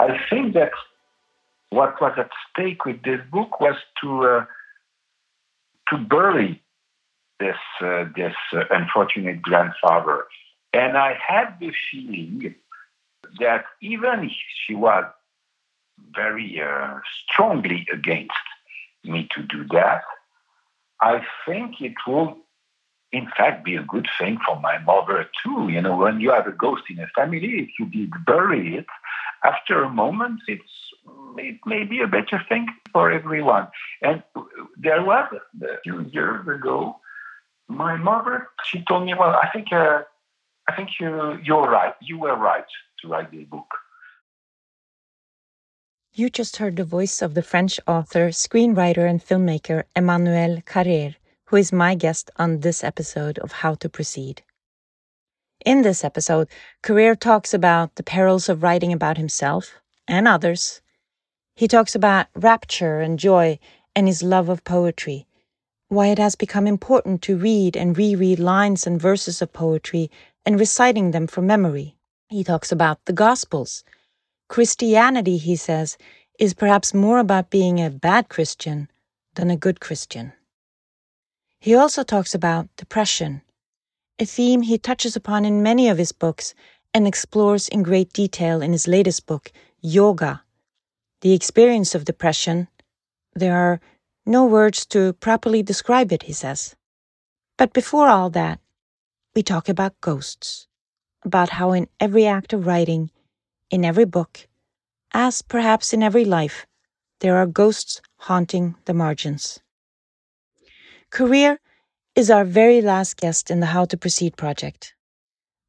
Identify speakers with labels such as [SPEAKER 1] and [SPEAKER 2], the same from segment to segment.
[SPEAKER 1] I think that what was at stake with this book was to uh, to bury this uh, this uh, unfortunate grandfather, and I had the feeling that even if she was very uh, strongly against me to do that, I think it will, in fact, be a good thing for my mother too. You know, when you have a ghost in a family, if you did bury it, after a moment, it's it may be a better thing for everyone. And there was a few years ago, my mother she told me, "Well, I think uh, I think you you're right. You were right to write this book."
[SPEAKER 2] You just heard the voice of the French author, screenwriter, and filmmaker Emmanuel Carrère, who is my guest on this episode of How to Proceed. In this episode, Carrère talks about the perils of writing about himself and others. He talks about rapture and joy and his love of poetry, why it has become important to read and reread lines and verses of poetry and reciting them from memory. He talks about the Gospels Christianity, he says, is perhaps more about being a bad Christian than a good Christian. He also talks about depression, a theme he touches upon in many of his books and explores in great detail in his latest book, Yoga. The experience of depression. There are no words to properly describe it, he says. But before all that, we talk about ghosts, about how in every act of writing, in every book, as perhaps in every life, there are ghosts haunting the margins. Carrère is our very last guest in the How to Proceed project.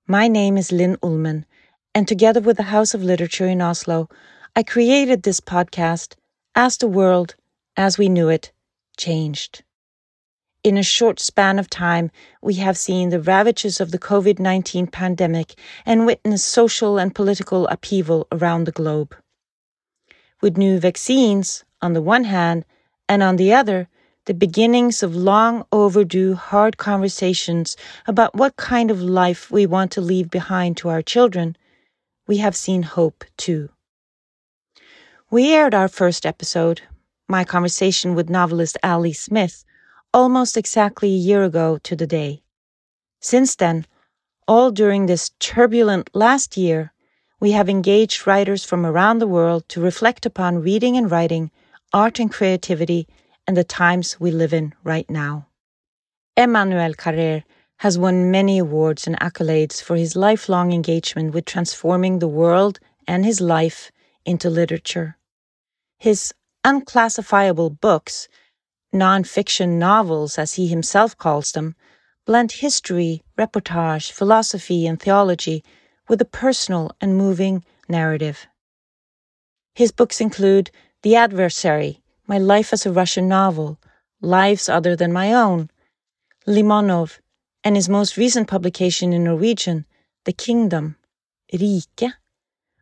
[SPEAKER 2] My name is Linn Ullman, and together with the House of Literature in Oslo, I created this podcast as the world, as we knew it, changed. In a short span of time, we have seen the ravages of the COVID 19 pandemic and witnessed social and political upheaval around the globe. With new vaccines, on the one hand, and on the other, the beginnings of long overdue hard conversations about what kind of life we want to leave behind to our children, we have seen hope too. We aired our first episode, my conversation with novelist Ali Smith, almost exactly a year ago to the day. Since then, all during this turbulent last year, we have engaged writers from around the world to reflect upon reading and writing, art and creativity, and the times we live in right now. Emmanuel Carrère has won many awards and accolades for his lifelong engagement with transforming the world and his life into literature. His unclassifiable books non-fiction novels, as he himself calls them, blend history, reportage, philosophy, and theology with a personal and moving narrative. His books include The Adversary, My Life as a Russian Novel, Lives Other Than My Own, Limonov, and his most recent publication in Norwegian, The Kingdom, Rike,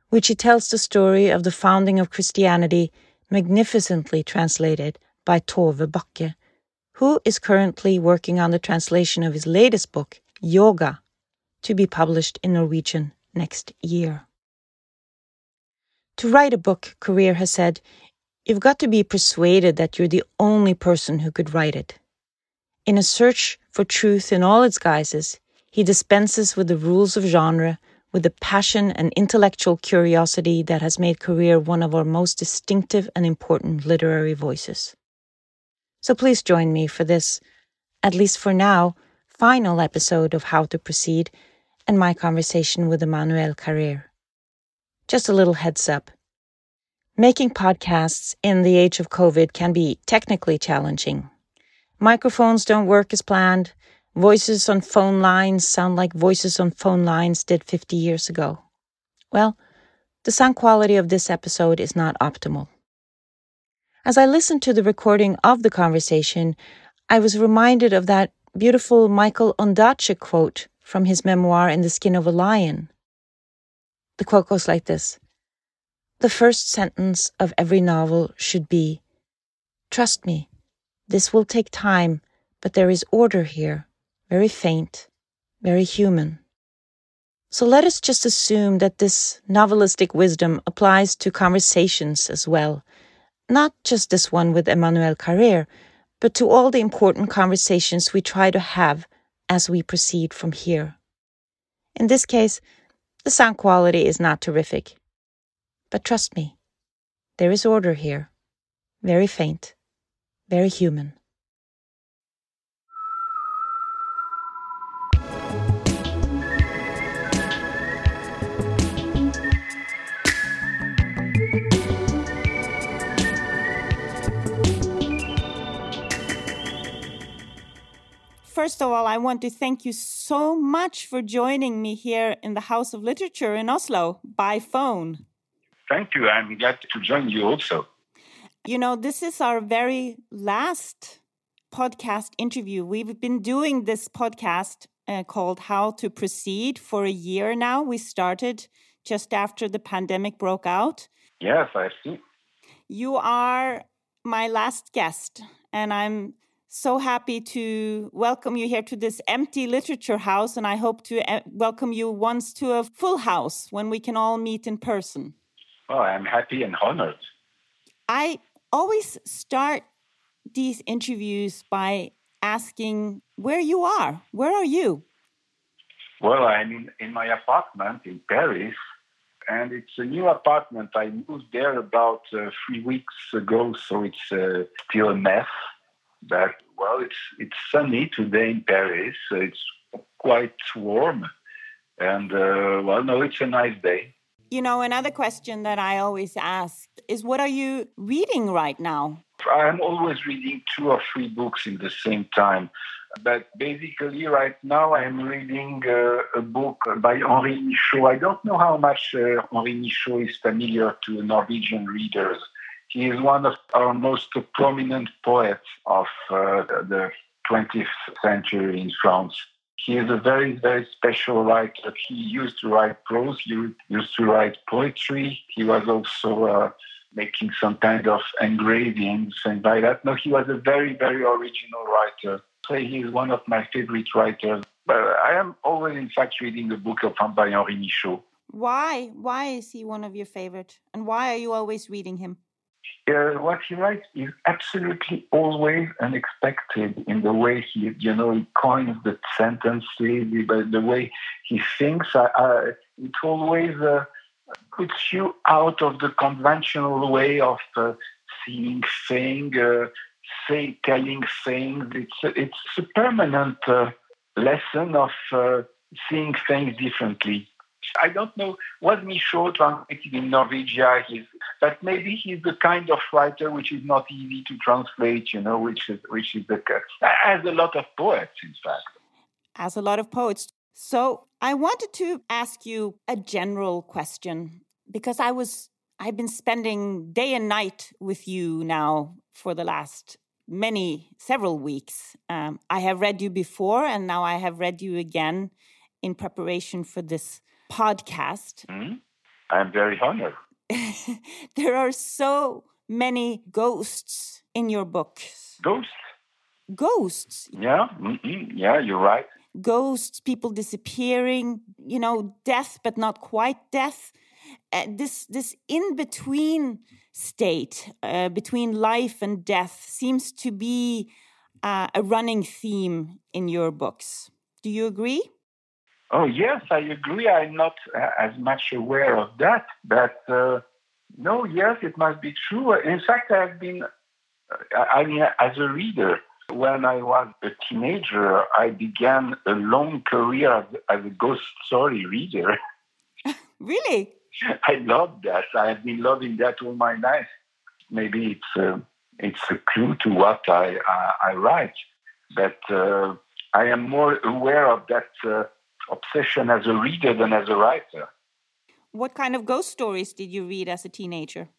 [SPEAKER 2] which he tells the story of the founding of Christianity, magnificently translated by Tove Bakke, who is currently working on the translation of his latest book, Yoga, to be published in Norwegian next year. To write a book, Carrère has said, you've got to be persuaded that you're the only person who could write it. In a search for truth in all its guises, he dispenses with the rules of genre with the passion and intellectual curiosity that has made Carrère one of our most distinctive and important literary voices. So please join me for this, at least for now, final episode of How to Proceed and my conversation with Emmanuel Carrère. Just a little heads up. Making podcasts in the age of COVID can be technically challenging. Microphones don't work as planned. Voices on phone lines sound like voices on phone lines did 50 years ago. Well, the sound quality of this episode is not optimal. As I listened to the recording of the conversation, I was reminded of that beautiful Michael Ondaatje quote from his memoir In the Skin of a Lion. The quote goes like this The first sentence of every novel should be Trust me, this will take time, but there is order here, very faint, very human.
[SPEAKER 3] So let us just assume that this novelistic wisdom applies to conversations as well, not just this one with Emmanuel Carrère, but to all the important conversations we try to have as we proceed from here. In this case, the sound quality is not terrific. But trust me, there is order here. Very faint, very human. First of all, I want to thank you so much for joining me here in the House of Literature in Oslo by phone.
[SPEAKER 1] Thank you. I'm glad to join you also.
[SPEAKER 3] You know, this is our very last podcast interview. We've been doing this podcast uh, called How to Proceed for a year now. We started just after the pandemic broke out.
[SPEAKER 1] Yes, I see.
[SPEAKER 3] You are my last guest, and I'm so happy to welcome you here to this empty literature house, and I hope to uh, welcome you once to a full house when we can all meet in person.
[SPEAKER 1] Oh, I'm happy and honored.
[SPEAKER 3] I always start these interviews by asking where you are. Where are you?
[SPEAKER 1] Well, I'm in, in my apartment in Paris, and it's a new apartment. I moved there about uh, three weeks ago, so it's uh, still a mess but well, it's it's sunny today in Paris. So it's quite warm, and uh, well, no, it's a nice day. You know, another question that I always ask is, what are you reading right now? I'm always reading two or three books in the same time. But basically, right now, I'm reading uh, a book by Henri Michaux. I don't know how much uh, Henri Michaux is familiar to Norwegian readers. He is one of our most prominent poets of uh, the 20th century in France. He is a very, very special writer. He used to write prose, he used to write poetry. He was also uh, making some kind of engravings and by that. No, he was a very, very original writer. So he is one of my favorite writers. But I am always, in fact, reading a book of Henri Michaux. Why? Why is he one of your favorite? And why are you always reading him? Uh, what he writes is absolutely always unexpected in the way he, you know, he coins the sentences, the, the way he thinks. Uh, uh, it always uh, puts you out of the conventional way of uh, seeing things, uh, say, telling things. It's, it's a permanent lesson of seeing things differently. I don't know what Michaux translated in Norwegian is, but maybe he's the kind of writer which is not easy to translate, you know, which is which is the as a lot of poets, in fact. As a lot of poets. So I wanted to ask you a general question because I was I've been spending day and night with you now for the last many several weeks. Um, I have read you before, and now I have read you again in preparation for this podcast. Mm, I'm very honored. there are so many ghosts in your books. Ghosts? Ghosts. Yeah, mm yeah, you're right. Ghosts, people disappearing, you know, death, but not quite death. Uh, this this in between state uh, between life and death seems to be uh, a running theme in your books. Do you agree? Oh, yes, I agree. I'm not uh, as much aware of that, but uh, no, yes, it must be true. In fact, I've been, uh, I mean, as a reader, when I was a teenager, I began a long career as, as a ghost story reader. really? I love that. I have been loving that all my life. Maybe it's a, it's a clue to what I, I, I write, but uh, I am more aware of that uh, obsession as a reader than as a writer. What kind of ghost stories did you read as a teenager?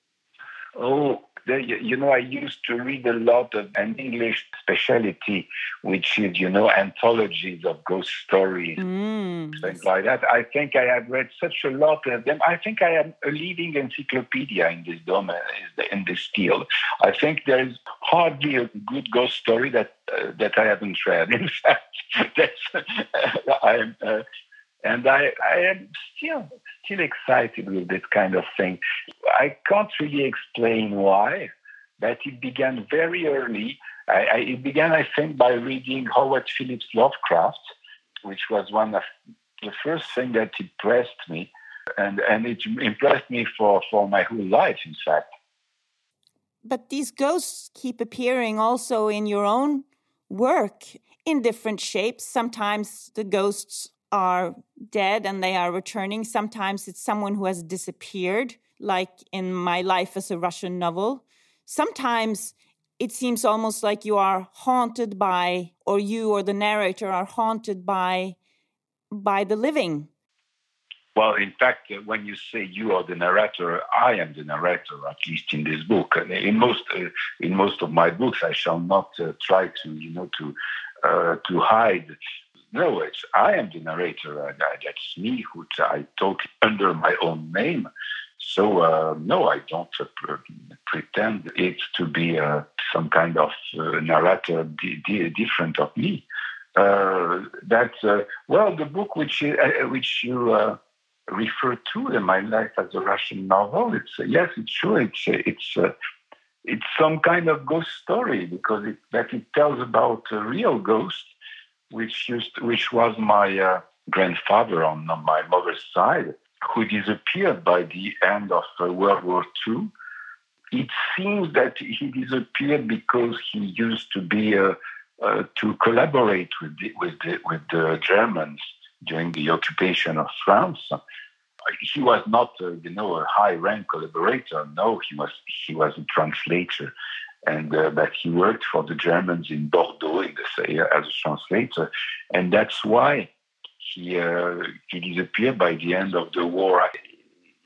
[SPEAKER 1] Oh, you know, I used to read a lot of an English specialty, which is, you know, anthologies of ghost stories, mm. things like that. I think I have read such a lot of them. I think I am a leading encyclopedia in this domain, in this field. I think there is hardly a good ghost story that uh, that I haven't read. In fact, that's uh, I'm. Uh, And I, I am still still excited with this kind of thing. I can't really explain why, but it began very early. I, I, it began, I think, by reading Howard Phillips Lovecraft, which was one of the first thing that impressed me, and and it impressed me for for my whole life, in fact.
[SPEAKER 3] But these ghosts keep appearing also in your own work in different shapes. Sometimes the ghosts are dead and they are returning. Sometimes it's someone who has disappeared, like in My Life as a Russian Novel. Sometimes it seems almost like you are haunted by, or you or the narrator are haunted by, by the living.
[SPEAKER 1] Well, in fact, uh, when you say you are the narrator, I am the narrator, at least in this book. In most, uh, in most of my books, I shall not uh, try to, you know, to uh, to hide. No, it's I am the narrator. Uh, that's me who I talk under my own name. So uh, no, I don't pretend it to be some kind of narrator different of me. that's well, the book which which you refer to in my life as a Russian novel. It's uh, yes, it's true. It's uh, it's uh, it's some kind of ghost story because it that it tells about a real ghost, which used which was my uh, grandfather on, my mother's side, who disappeared by the end of uh, World War II. It seems that he disappeared because he used to be uh, to collaborate with the, with the, with the Germans during the occupation of France. He was not, uh, you know, a high-rank collaborator. No, he was he was a translator, and uh, but he worked for the Germans in Bordeaux in the, as a translator, and that's why he uh, he disappeared by the end of the war.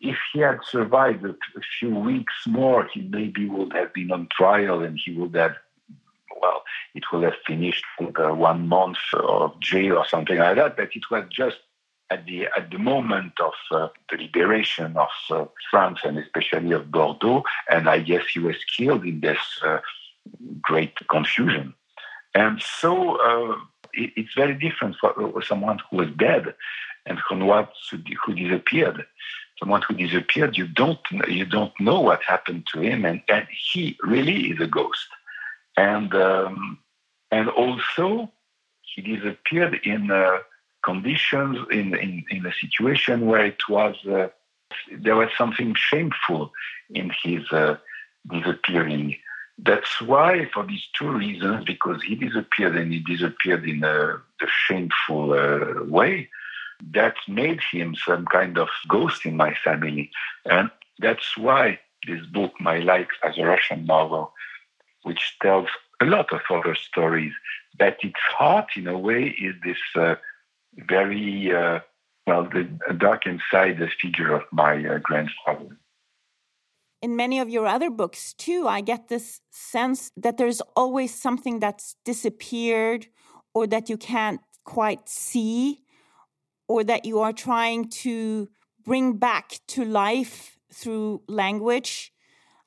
[SPEAKER 1] If he had survived a, few weeks more, he maybe would have been on trial, and he would have well, it would have finished with uh, one month of jail or something like that. But it was just at the at the moment of uh, the liberation of uh, France and especially of Bordeaux, and I guess he was killed in this uh, great confusion. And so uh, it, it's very different for someone who was dead and someone who disappeared. Someone who disappeared, you don't you don't know what happened to him, and, and he really is a ghost and um, and also he disappeared in uh, conditions in, in, in a situation where it was uh, there was something shameful in his uh, disappearing. That's why, for these two reasons, because he disappeared and he disappeared in a, a shameful uh, way, that made him some kind of ghost in my family. And that's why this book, My Life as a Russian Novel, which tells a lot of other stories. But its heart, in a way, is this uh, very, uh, well, the dark inside the figure of my uh, grandfather.
[SPEAKER 3] In many of your other books, too, I get this sense that there's always something that's disappeared or that you can't quite see or that you are trying to bring back to life through language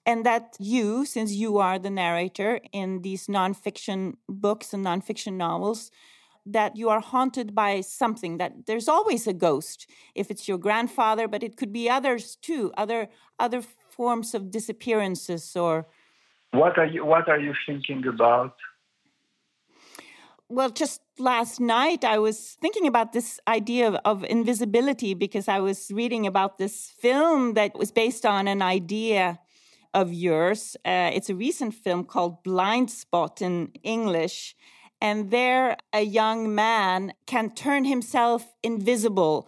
[SPEAKER 3] and that you, since you are the narrator in these nonfiction books and nonfiction novels, that you are haunted by something that there's always a ghost if it's your grandfather but it could be others too other other forms of disappearances or
[SPEAKER 1] what are you what are you thinking about
[SPEAKER 3] well just last night i was thinking about this idea of, of invisibility because i was reading about this film that was based on an idea of yours. Uh, it's a recent film called Blind Spot in English. And there, a young man can turn himself invisible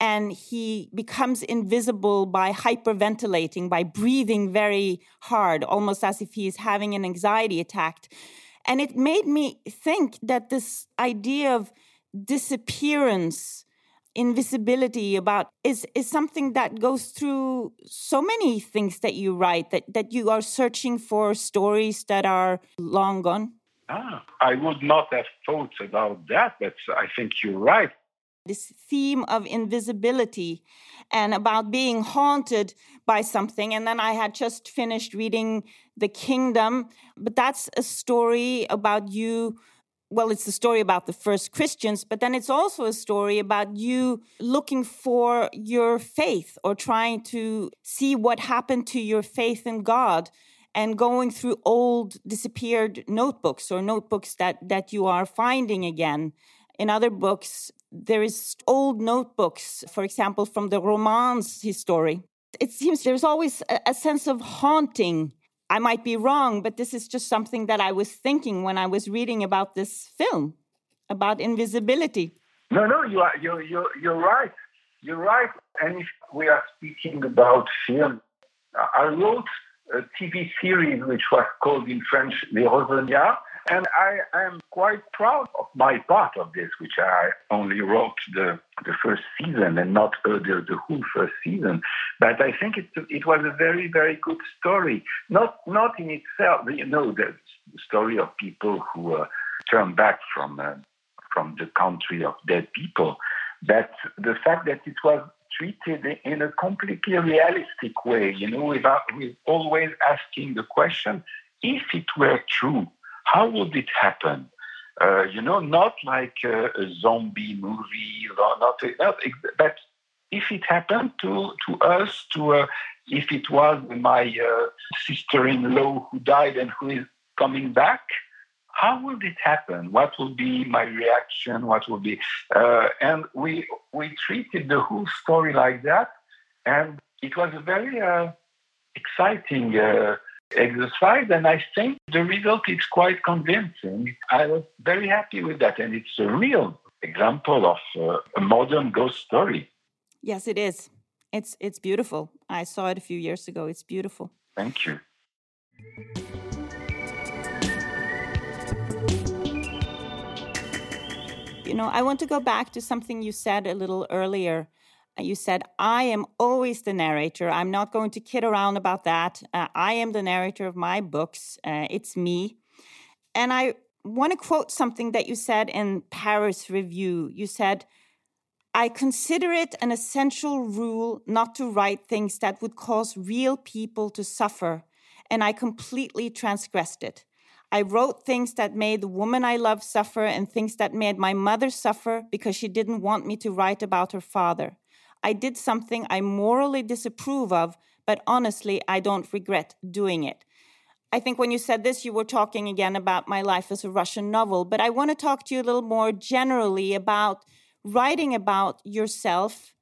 [SPEAKER 3] and he becomes invisible by hyperventilating, by breathing very hard, almost as if he is having an anxiety attack. And it made me think that this idea of disappearance invisibility about is is something that goes through so many things that you write that that you are searching for stories that are long gone
[SPEAKER 1] ah, i would not have thought about that but i think you're right.
[SPEAKER 3] This theme of invisibility and about being haunted by something and then i had just finished reading the kingdom but that's a story about you well, it's the story about the first Christians, but then it's also a story about you looking for your faith or trying to see what happened to your faith in God and going through old disappeared notebooks or notebooks that, that you are finding again. In other books, there is old notebooks, for example, from the Romance history. It seems there's always a, a sense of haunting I might be wrong, but this is just something that I was thinking when I was reading about this film about invisibility.
[SPEAKER 1] No, no, you are you're you're, you're right. You're right. And if we are speaking about film, I wrote a TV series which was called in French Les Revenants, and I am quite proud of my part of this, which I only wrote the, the first season and not uh, the, the whole first season. But I think it, it was a very, very good story. Not, not in itself, you know, the story of people who uh, turn back from, uh, from the country of dead people, but the fact that it was treated in a completely realistic way, you know, without with always asking the question, if it were true, how would it happen? Uh, you know, not like a, a zombie movie, not, not, but if it happened to, to us, to uh, if it was my uh, sister-in-law who died and who is coming back, how will it happen? What will be my reaction? What would be? Uh, and we we treated the whole story like that, and it was a very uh, exciting uh, exercise. And I think the result is quite convincing. I was very happy with that. And it's a real example of uh, a modern ghost story.
[SPEAKER 3] Yes, it is. It's, it's beautiful. I saw it a few years ago. It's beautiful.
[SPEAKER 1] Thank you.
[SPEAKER 3] You know, I want to go back to something you said a little earlier you said, I am always the narrator. I'm not going to kid around about that. Uh, I am the narrator of my books. Uh, it's me. And I want to quote something that you said in Paris Review. You said, I consider it an essential rule not to write things that would cause real people to suffer, and I completely transgressed it. I wrote things that made the woman I love suffer and things that made my mother suffer because she didn't want me to write about her father. I did something I morally disapprove of, but honestly, I don't regret doing it. I think when you said this, you were talking again about my life as a Russian novel, but I want to talk to you a little more generally about writing about yourself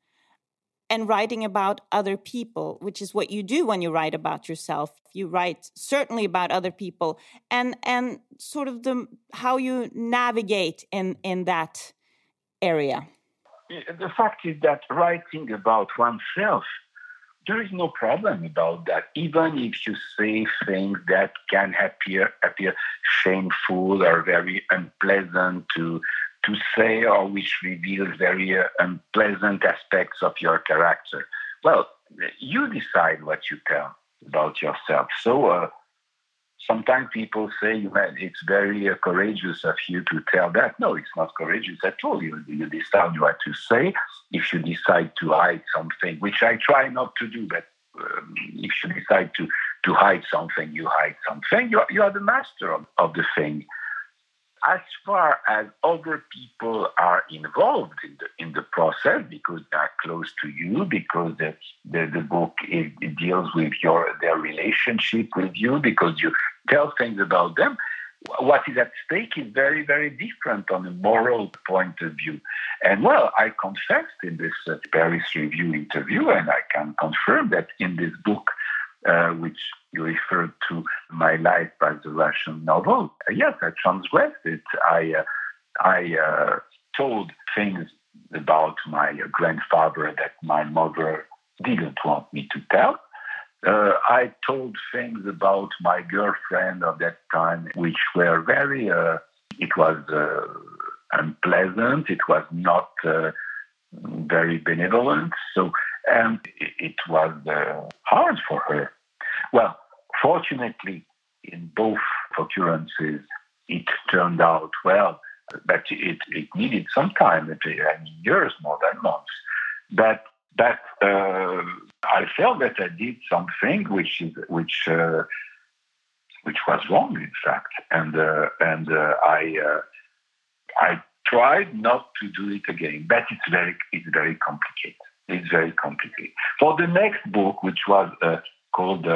[SPEAKER 3] and writing about other people, which is what you do when you write about yourself. You write certainly about other people and and sort of the how you navigate in in that area
[SPEAKER 1] the fact is that writing about oneself, there is no problem about that. Even if you say things that can appear appear shameful or very unpleasant to to say, or which reveal very uh, unpleasant aspects of your character. Well, you decide what you tell about yourself. So. Uh, sometimes people say it's very uh, courageous of you to tell that. No, it's not courageous at all. You, you decide what to say. If you decide to hide something, which I try not to do, but um, if you decide to, to hide something, you hide something. You are, you are the master of, of the thing as far as other people are involved in the, in the process because they are close to you, because the, the, the book it, it deals with your their relationship with you, because you tell things about them, what is at stake is very, very different on a moral point of view. And well, I confessed in this uh, Paris Review interview, and I can confirm that in this book, uh, which you referred to my life as a Russian novel. Uh, yes, I transgressed it. I, uh, I told things about my grandfather that my mother didn't want me to tell. Uh, I told things about my girlfriend of that time, which were very, uh, it was uh, unpleasant, it was not very benevolent. So, and it was hard for her. Well, fortunately, in both occurrences, it turned out well, but it, it needed some time, I mean, years more than months. But that uh, I felt that I did something which is which uh, which was wrong, in fact, and uh, and uh, I uh, I tried not to do it again, but it's very, it's very complicated. It's very complicated. For the next book, which was uh, called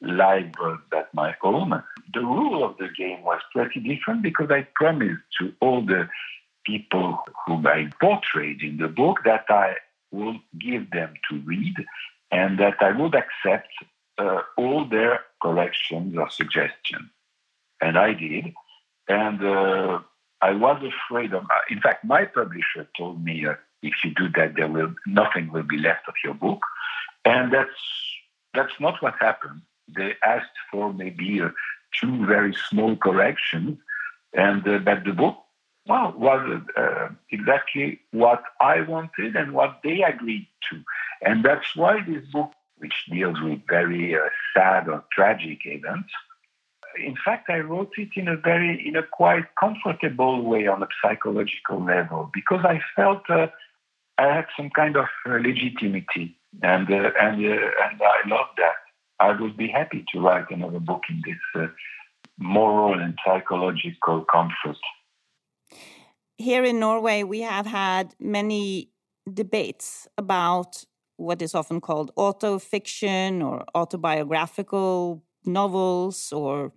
[SPEAKER 1] Live Birds at My Home, the rule of the game was pretty different because I promised to all the people whom I portrayed in the book that I will give them to read and that I would accept uh, all their corrections or suggestions. And I did. And uh, I was afraid of, in fact, my publisher told me uh, if you do that, there will nothing will be left of your book. And that's, that's not what happened. They asked for maybe uh, two very small corrections, and uh, but the book well, was uh, exactly what I wanted and what they agreed to. And that's why this book, which deals with very uh, sad or tragic events, in fact, I wrote it in a very, in a quite comfortable way on a psychological level because I felt uh, I had some kind of uh, legitimacy, and uh, and uh, and I love that. I would be happy to write another book in this moral and psychological comfort
[SPEAKER 3] here in Norway, we have had many debates about what is often called autofiction or autobiographical novels or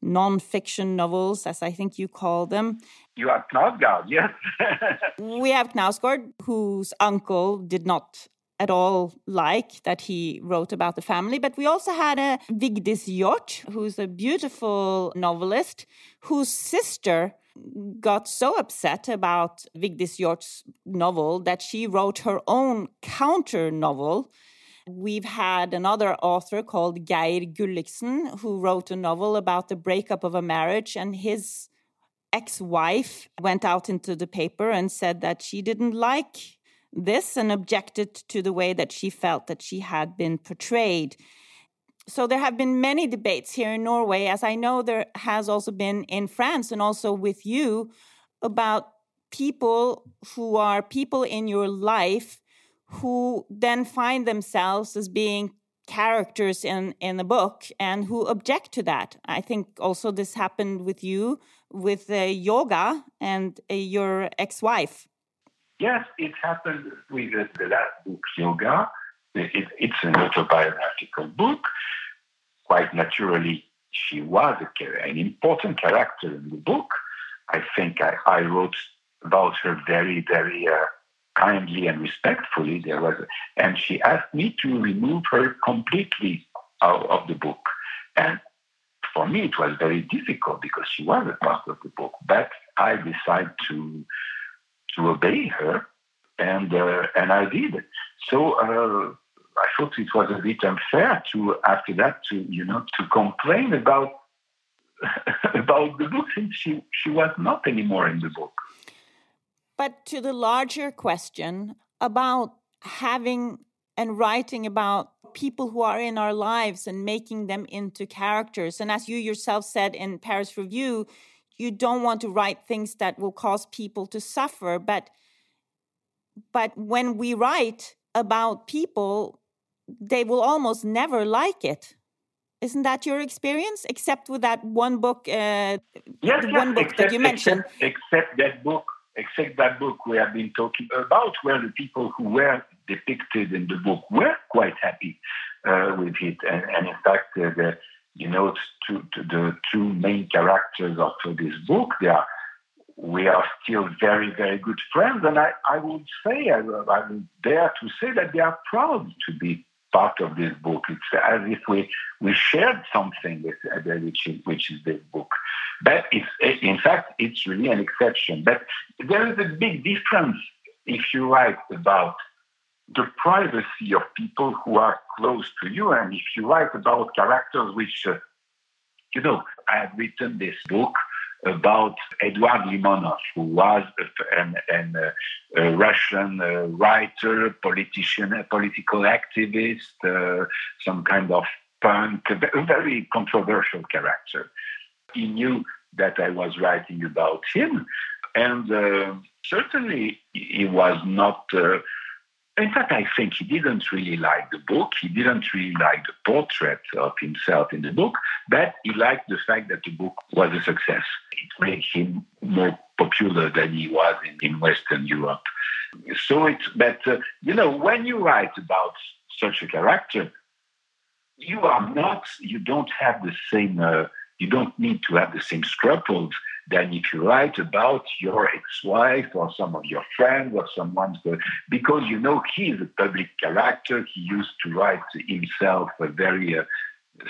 [SPEAKER 3] non-fiction novels, as I think you call them.
[SPEAKER 1] You have Knausgård, yes.
[SPEAKER 3] we have Knausgård, whose uncle did not at all like that he wrote about the family. But we also had a Vigdis Hjorth, who's a beautiful novelist, whose sister got so upset about Vigdis Hjorth's novel that she wrote her own counter novel. We've had another author called Geir Gulliksen who wrote a novel about the breakup of a marriage, and his ex wife went out into the paper and said that she didn't like this and objected to the way that she felt that she had been portrayed so there have been many debates here in Norway, as I know there has also been in France and also with you about people who are people in your life who then find themselves as being characters in in the book and who object to that. I think also this happened with you with uh, yoga and uh, your ex-wife.
[SPEAKER 1] Yes, it happened with the last book, Yoga it's an autobiographical book. Quite naturally, she was an important character in the book. I think I, I wrote about her very, very uh, kindly and respectfully. There was, and she asked me to remove her completely out of the book. And for me, it was very difficult because she was a part of the book. But I decided to to obey her, and uh, and I did. So uh, I thought it was a bit unfair to after that to you know to complain about about the book since she she was not anymore in the book.
[SPEAKER 3] But to the larger question about having and writing about people who are in our lives and making them into characters. And as you yourself said in Paris Review, you don't want to write things that will cause people to suffer. But but when we write about people, they will almost never like it. Isn't that your experience? Except with that one book, uh,
[SPEAKER 1] yes,
[SPEAKER 3] one book
[SPEAKER 1] except,
[SPEAKER 3] that you mentioned.
[SPEAKER 1] Except, except, that book, except that book we have been talking about, where the people who were depicted in the book were quite happy uh, with it, and, and in fact, uh, the you know to, to the two main characters of this book, they are we are still very, very good friends. And I, I would say, I, I would dare to say that they are proud to be part of this book. It's as if we, we shared something with uh, which is, which is this book. But it's, in fact, it's really an exception. But there is a big difference if you write about the privacy of people who are close to you, and if you write about characters which, uh, you know, I have written this book about Eduard Limonov, who was an, an, uh, a Russian uh, writer, politician, political activist, uh, some kind of punk, a very controversial character. He knew that I was writing about him, and uh, certainly he was not uh, in fact, I think he didn't really like the book. He didn't really like the portrait of himself in the book, but he liked the fact that the book was a success. It made him more popular than he was in, in Western Europe. So it's, but, uh, you know, when you write about such a character, you are not, you don't have the same, uh, you don't need to have the same scruples than if you write about your ex-wife or some of your friends or someone, because you know he is a public character. He used to write himself a very, uh,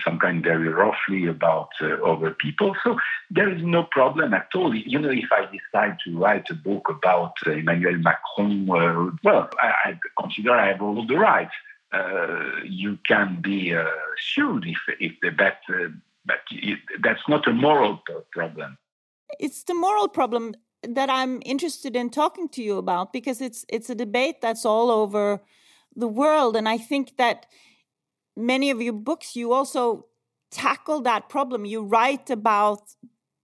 [SPEAKER 1] some kind very roughly about uh, other people. So there is no problem at all. You know, if I decide to write a book about uh, Emmanuel Macron, uh, well, I, I, consider I have all the rights. Uh, you can be uh, sued if, if the bet, but it, that's not a moral problem
[SPEAKER 3] it's the moral problem that I'm interested in talking to you about because it's it's a debate that's all over the world. And I think that many of your books you also tackle that problem. You write about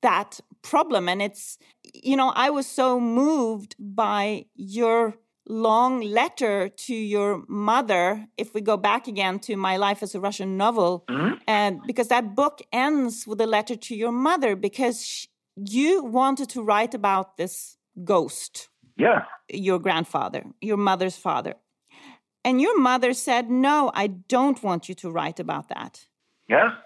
[SPEAKER 3] that problem. And it's you know I was so moved by your long letter to your mother if we go back again to my life as a russian novel mm-hmm. and because that book ends with a letter to your mother because she, you wanted to write about this ghost.
[SPEAKER 1] Yeah.
[SPEAKER 3] Your grandfather, your mother's father. And your mother said, No, I don't want you to write about that.
[SPEAKER 1] Yeah.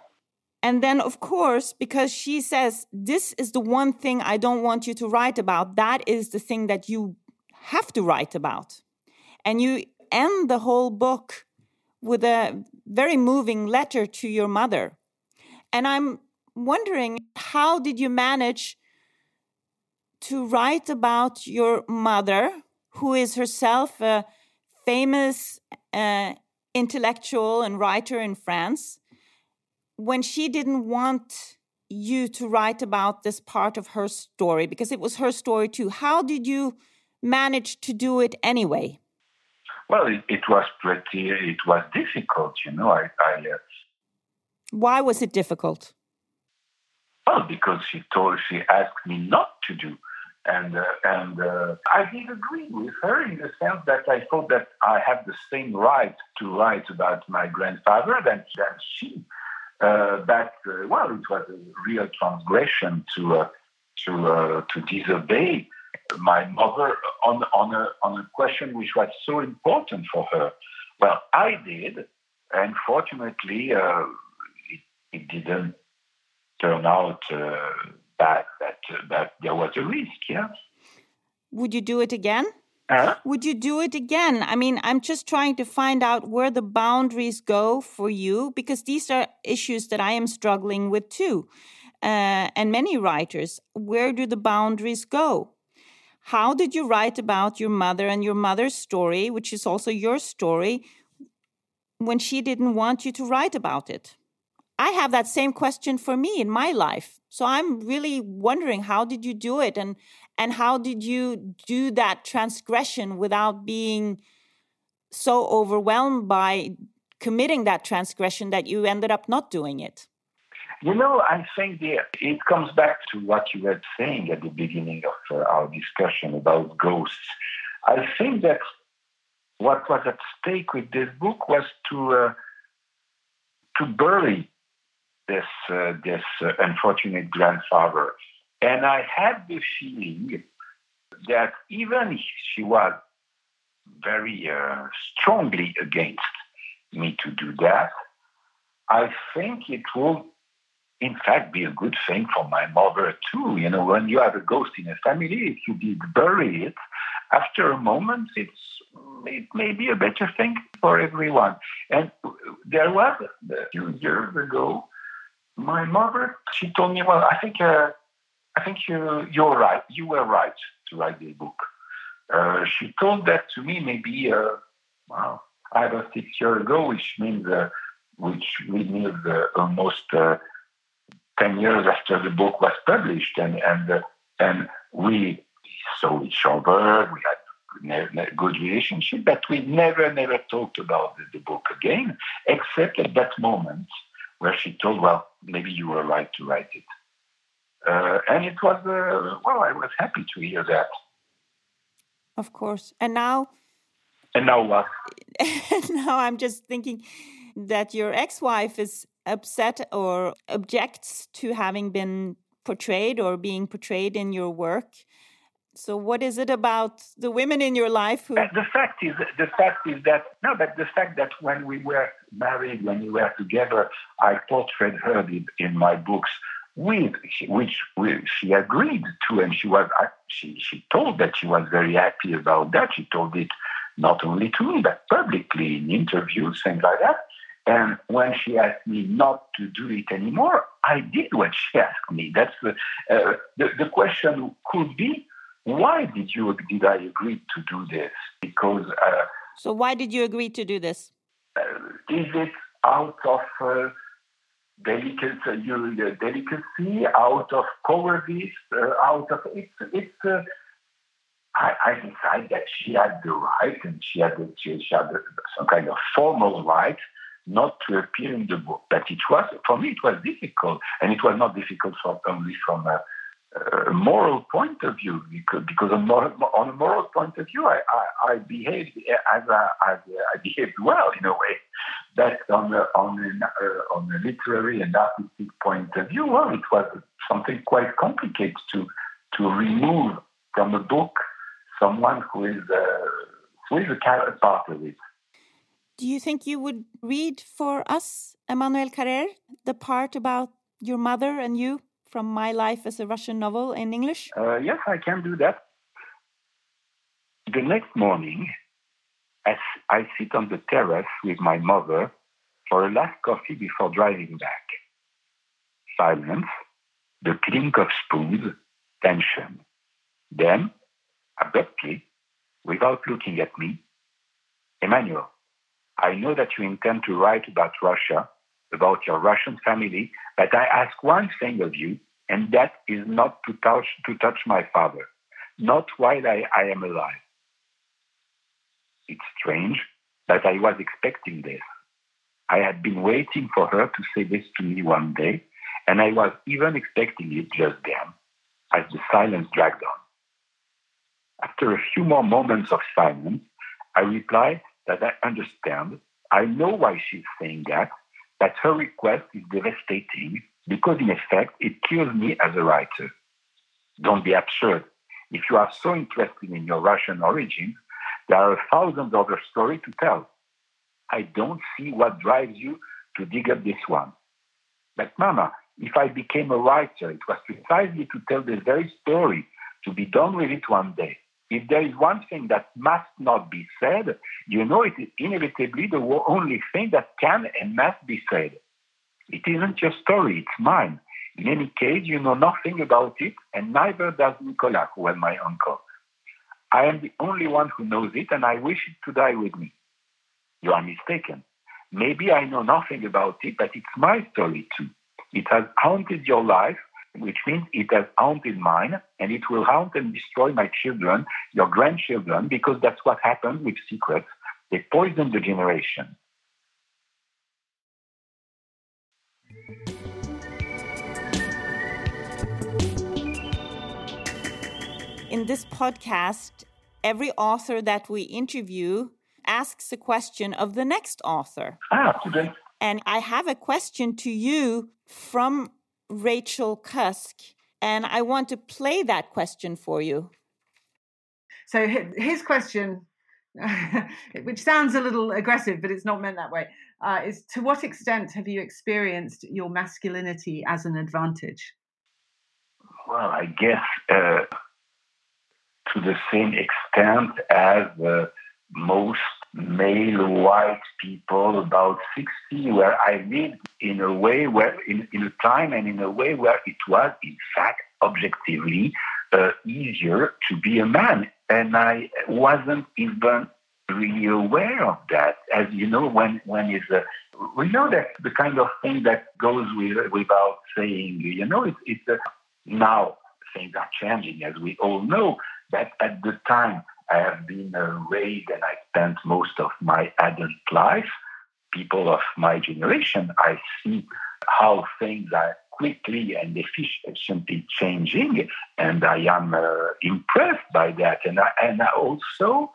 [SPEAKER 3] And then, of course, because she says, This is the one thing I don't want you to write about, that is the thing that you have to write about. And you end the whole book with a very moving letter to your mother. And I'm wondering how did you manage to write about your mother, who is herself a famous uh, intellectual and writer in France, when she didn't want you to write about this part of her story because it was her story too. How did you manage to do it anyway?
[SPEAKER 1] Well, it, it was pretty. It was difficult, you know. I. I uh...
[SPEAKER 3] Why was it difficult?
[SPEAKER 1] Well, because she told, she asked me not to do. And, uh, and uh, I did agree with her in the sense that I thought that I have the same right to write about my grandfather than, than she. Uh, but, uh, well, it was a real transgression to, uh, to, uh, to disobey my mother on, on, a, on a question which was so important for her. Well, I did, and fortunately, it, it didn't turn out uh, bad, that, uh, that there was a risk, yeah.
[SPEAKER 3] Would you do it again? Uh? Would you do it again? I mean, I'm just trying to find out where the boundaries go for you because these are issues that I am struggling with too. Uh, and many writers, where do the boundaries go? How did you write about your mother and your mother's story, which is also your story, when she didn't want you to write about it? I have that same question for me in my life. So I'm really wondering how did you do it and and how did you do that transgression without being so overwhelmed by committing that transgression that you ended up not doing it?
[SPEAKER 1] You know, I think the, it comes back to what you were saying at the beginning of uh, our discussion about ghosts. I think that what was at stake with this book was to uh, to bury this uh, this uh, unfortunate grandfather, and I had the feeling that even she was very uh, strongly against me to do that, I think it will, in fact, be a good thing for my mother too. You know, when you have a ghost in a family, if you bury it, after a moment, it's it may be a better thing for everyone. And there was a few years ago my mother, she told me, well, I think, uh, I think you, you're right. You were right to write this book. Uh, she told that to me maybe uh, well, five or six years ago, which means uh, which means uh, almost uh, ten years after the book was published, and and uh, and we saw each other. We had good relationship, but we never never talked about the book again, except at that moment where she told, well, maybe you were right to write it. Uh, and it was, uh, well, I was happy to hear that.
[SPEAKER 3] Of course. And now,
[SPEAKER 1] And now what?
[SPEAKER 3] now I'm just thinking that your ex-wife is upset or objects to having been portrayed or being portrayed in your work. So, what is it about the women in your life who?
[SPEAKER 1] Uh, the fact is, the fact is that no, but the fact that when we were married, when we were together, I portrayed her in, in my books with which she agreed to, and she was she she told that she was very happy about that. She told it not only to me but publicly in interviews, things like that. And when she asked me not to do it anymore, I did what she asked me. That's the, uh, the, the question could be, why did you did I agree to do this? Because uh,
[SPEAKER 3] so why did you agree to do this?
[SPEAKER 1] Uh, is it out of uh, delicacy, delicacy, out of cowardice, uh, out of it's it's. Uh, I, I decided that she had the right, and she had, the, she had the, some kind of formal right not to appear in the book. But it was, for me, it was difficult. And it was not difficult for, only from a, a moral point of view, because, because on, a moral point of view, I, I, I behaved as, I, as I behaved well in a way. But on a, on, a, uh, on a literary and artistic point of view, well, it was something quite complicated to, to remove from a book someone who is, uh, who is a part of it.
[SPEAKER 3] Do you think you would read for us, Emmanuel Carrère, the part about your mother and you from My Life as a Russian Novel in English?
[SPEAKER 1] Uh, yes, I can do that. The next morning, as I sit on the terrace with my mother for a last coffee before driving back. Silence, the clink of spoons, tension. Then, abruptly, without looking at me, Emmanuel, I know that you intend to write about Russia, about your Russian family, but I ask one thing of you, and that is not to touch, to touch my father, not while I, I am alive. It's strange, but I was expecting this. I had been waiting for her to say this to me one day, and I was even expecting it just then, as the silence dragged on. After a few more moments of silence, I replied that I understand. I know why she's saying that, that her request is devastating because, in effect, it kills me as a writer. Don't be absurd. If you are so interested in your Russian origins, there are thousands other stories to tell. I don't see what drives you to dig up this one. But, Mama, if I became a writer, it was precisely to tell this very story, to be done with it one day. If there is one thing that must not be said, you know it is inevitably the only thing that can and must be said. It isn't your story, it's mine. In any case, you know nothing about it, and neither does Nicolas, who was my uncle. I am the only one who knows it, and I wish it to die with me. You are mistaken. Maybe I know nothing about it, but it's my story too. It has haunted your life, which means it has haunted mine and it will haunt and destroy my children, your grandchildren, because that's what happens with secrets. They poison the generation.
[SPEAKER 3] In this podcast, every author that we interview asks a question of the next author.
[SPEAKER 1] Ah, okay.
[SPEAKER 3] And I have a question to you from Rachel Cusk, and I want to play that question for you.
[SPEAKER 4] So his question, which sounds a little aggressive, but it's not meant that way, uh, is to what extent have you experienced your masculinity as an advantage?
[SPEAKER 1] Well, I guess uh, to the same extent as uh, most male white people about 60 where I lived in a way where, in, in a time and in a way where it was, in fact, objectively uh, easier to be a man. And I wasn't even really aware of that. As you know, when, when is a, we know that the kind of thing that goes with, without saying, you know, it's, it's a, now things are changing, as we all know, but at the time, I have been raised and I spent most of my adult life. People of my generation, I see how things are quickly and efficiently changing, and I am uh, impressed by that. And I, and I also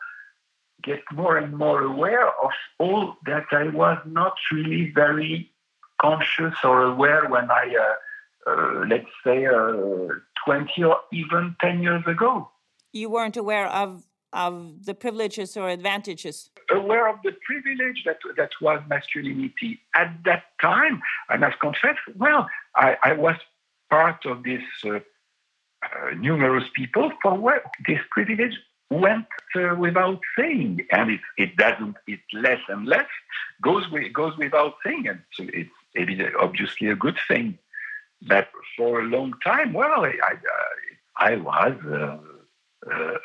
[SPEAKER 1] get more and more aware of all that I was not really very conscious or aware when I, uh, uh, let's say, uh, 20 or even 10 years ago.
[SPEAKER 3] You weren't aware of of the privileges or advantages?
[SPEAKER 1] Aware of the privilege that that was masculinity at that time, I must confess. Well, I, I was part of this uh, uh, numerous people for what this privilege went uh, without saying, and it, it doesn't. It less and less goes with, goes without saying, and so it's, obviously a good thing. But for a long time, well, I I, I was uh,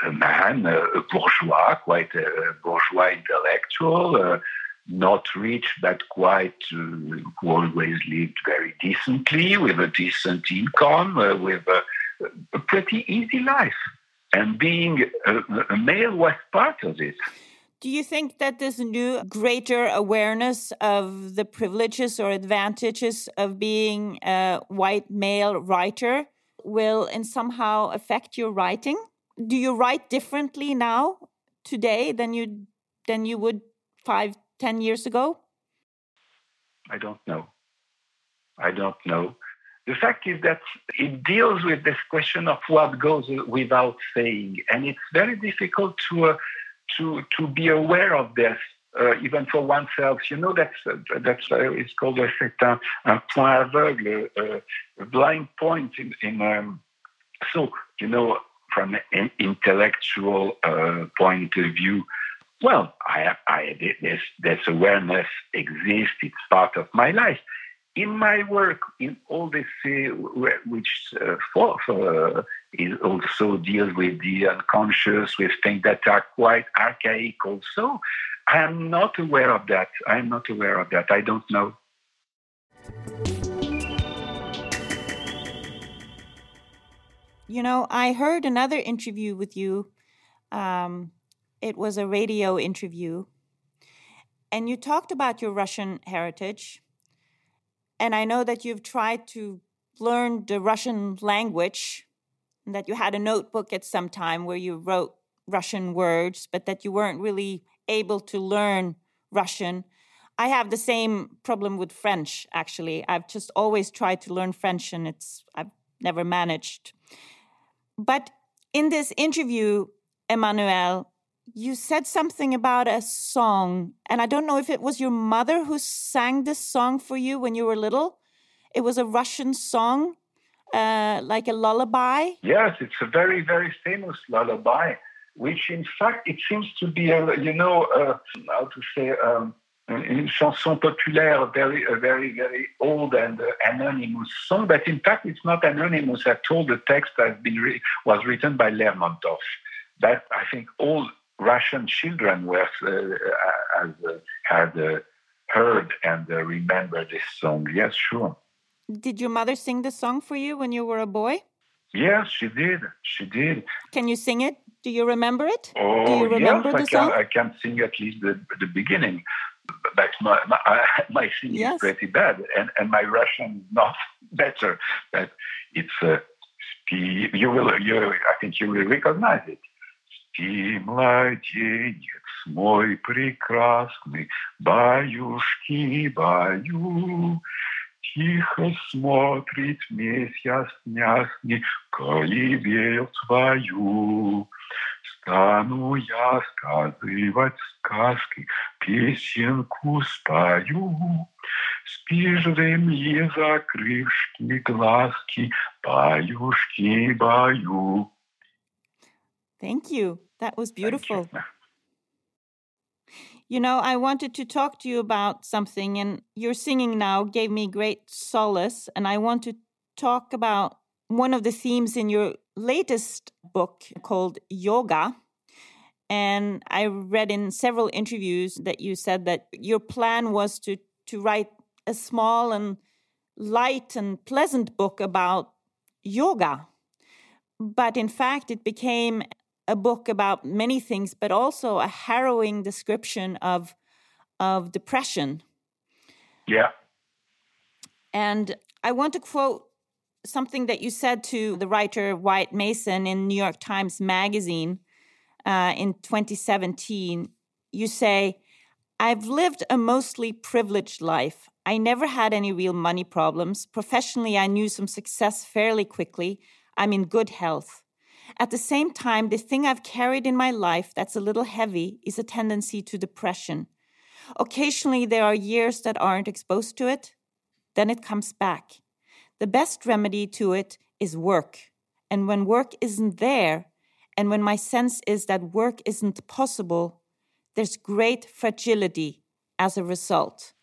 [SPEAKER 1] a man, a bourgeois, quite a bourgeois intellectual, uh, not rich but quite uh, who always lived very decently with a decent income, with a, a, pretty easy life. And being a, a male was part of it.
[SPEAKER 3] Do you think that this new greater awareness of the privileges or advantages of being a white male writer will in somehow affect your writing? Do you write differently now today than you than you would five ten years ago?
[SPEAKER 1] I don't know. I don't know. The fact is that it deals with this question of what goes without saying and it's very difficult to uh, to to be aware of this uh, even for oneself. You know, that's uh, that's uh, it's called a certain un point aveugle, uh, a blind point in, in um, so you know from an intellectual uh, point of view, well, I, I, this, this awareness exists. It's part of my life. In my work, in all this, uh, which uh, for, for, uh, also deals with the unconscious, with things that are quite archaic. Also, I am not aware of that. I am not aware of that. I don't know.
[SPEAKER 3] You know, I heard another interview with you. Um, it was a radio interview. And you talked about your Russian heritage. And I know that you've tried to learn the Russian language, and that you had a notebook at some time where you wrote Russian words, but that you weren't really able to learn Russian. I have the same problem with French, actually. I've just always tried to learn French and it's I've never managed. But in this interview, Emmanuel, you said something about a song, and I don't know if it was your mother who sang this song for you when you were little. It was a Russian song, uh, like a lullaby.
[SPEAKER 1] Yes, it's a very, very famous lullaby, which in fact it seems to be, a, you know, uh, how to say, um, une chanson populaire, very, a very, very old and uh, anonymous song. But in fact, it's not anonymous at all. The text has been re- was written by Lermontov. That I think all Russian children were uh, has, uh, had uh, heard and uh, remember this song. Yes, sure.
[SPEAKER 3] Did your mother sing the song for you when you were a boy?
[SPEAKER 1] Yes, she did. She did.
[SPEAKER 3] Can you sing it? Do you remember it?
[SPEAKER 1] Oh,
[SPEAKER 3] Do you remember
[SPEAKER 1] yes,
[SPEAKER 3] the
[SPEAKER 1] I
[SPEAKER 3] song?
[SPEAKER 1] can, I can sing at least the, the beginning but my my, my singing yes. is pretty bad, and and my Russian is not better. But it's uh, you will you I think you will recognize it. Спи, младенец мой прекрасный, баюшки, баю, Тихо смотрит месяц ясный, колыбель свою. Стану я сказывать сказки, песенку спою. Спишь же мне закрывшки глазки, баюшки, баю.
[SPEAKER 3] Thank you. That was beautiful. You. you know, I wanted to talk to you about something, and your singing now gave me great solace. And I want to talk about one of the themes in your latest book called Yoga. And I read in several interviews that you said that your plan was to, to write a small and light and pleasant book about yoga. But in fact, it became a book about many things, but also a harrowing description of, of depression.
[SPEAKER 1] Yeah.
[SPEAKER 3] And I want to quote something that you said to the writer Wyatt Mason in New York Times Magazine uh, in 2017. you say, I've lived a mostly privileged life. I never had any real money problems. Professionally, I knew some success fairly quickly. I'm in good health. At the same time, the thing I've carried in my life that's a little heavy is a tendency to depression. Occasionally, there are years that aren't exposed to it. Then it comes back. The best remedy to it is work. And when work isn't there, and when my sense is that work isn't possible, there's great fragility as a result.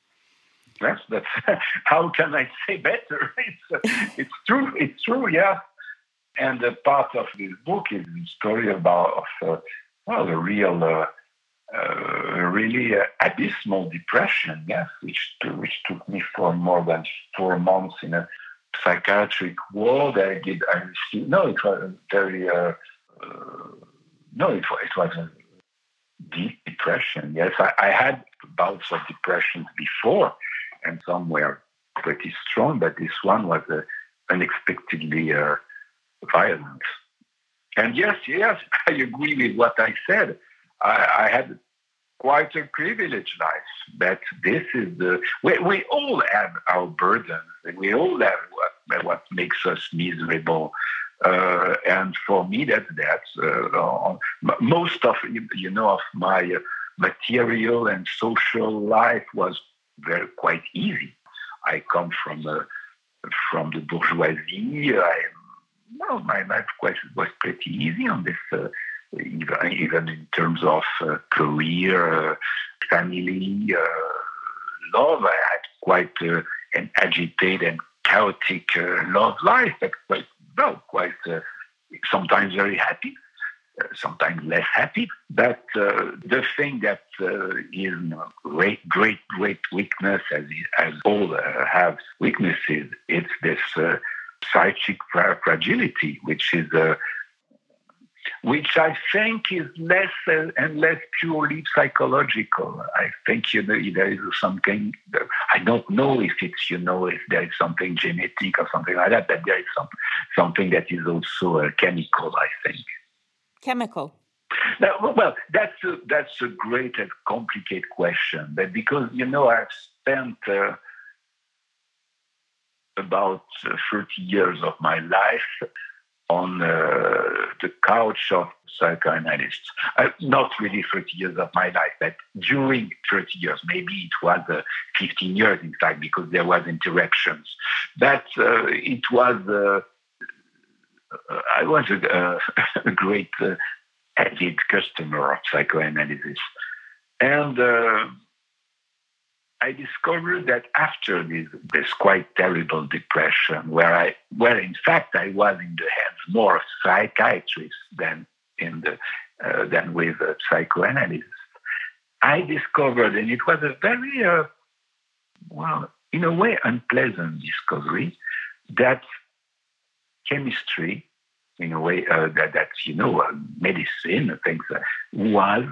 [SPEAKER 1] Yes, that's how can I say better? It's, it's true. It's true. Yeah, and a part of this book is a story about of uh, well, a real, uh, uh, really uh, abysmal depression. Yes, which which took me for more than four months in a psychiatric ward. I did. I. No, it was very. Uh, uh, no, it, was it was a deep depression. Yes, I, I had bouts of depression before, and some were pretty strong, but this one was uh, unexpectedly uh, violent. And yes, yes, I agree with what I said. I, I had quite a privileged life, but this is the we, we all have our burdens, and we all have what, what makes us miserable. Uh, and for me, that's that. Uh, most of you know of my material and social life was very quite easy. I come from the from the bourgeoisie. I, well, my life was, was pretty easy on this, uh, even, even in terms of uh, career, uh, family, uh, love. I had quite uh, an agitated and chaotic love life, but quite, well, quite sometimes very happy. Sometimes less happy. But the thing that is great, great, great weakness, as, as all have weaknesses, it's this psychic fragility, which is which I think is less and less purely psychological. I think you know, there is something. I don't know if it's you know if there is something genetic or something like that, but there is some something that is also uh, chemical. I think
[SPEAKER 3] chemical?
[SPEAKER 1] Now, well, that's a, that's a great and complicated question, but because you know I've spent uh, about uh, 30 years of my life on uh, the couch of psychoanalysts. Uh, not really 30 years of my life, but during 30 years, maybe it was uh, 15 years in fact, because there was interruptions. But uh, it was uh, uh, I was a, a great avid customer of psychoanalysis. And I discovered that after this, this quite terrible depression, where I, where in fact I was in the hands more of psychiatrists than in the, uh, than with psychoanalysts, I discovered, and it was a very, uh, well, in a way, unpleasant discovery, that chemistry, in a way uh, that that's you know uh, medicine things uh, was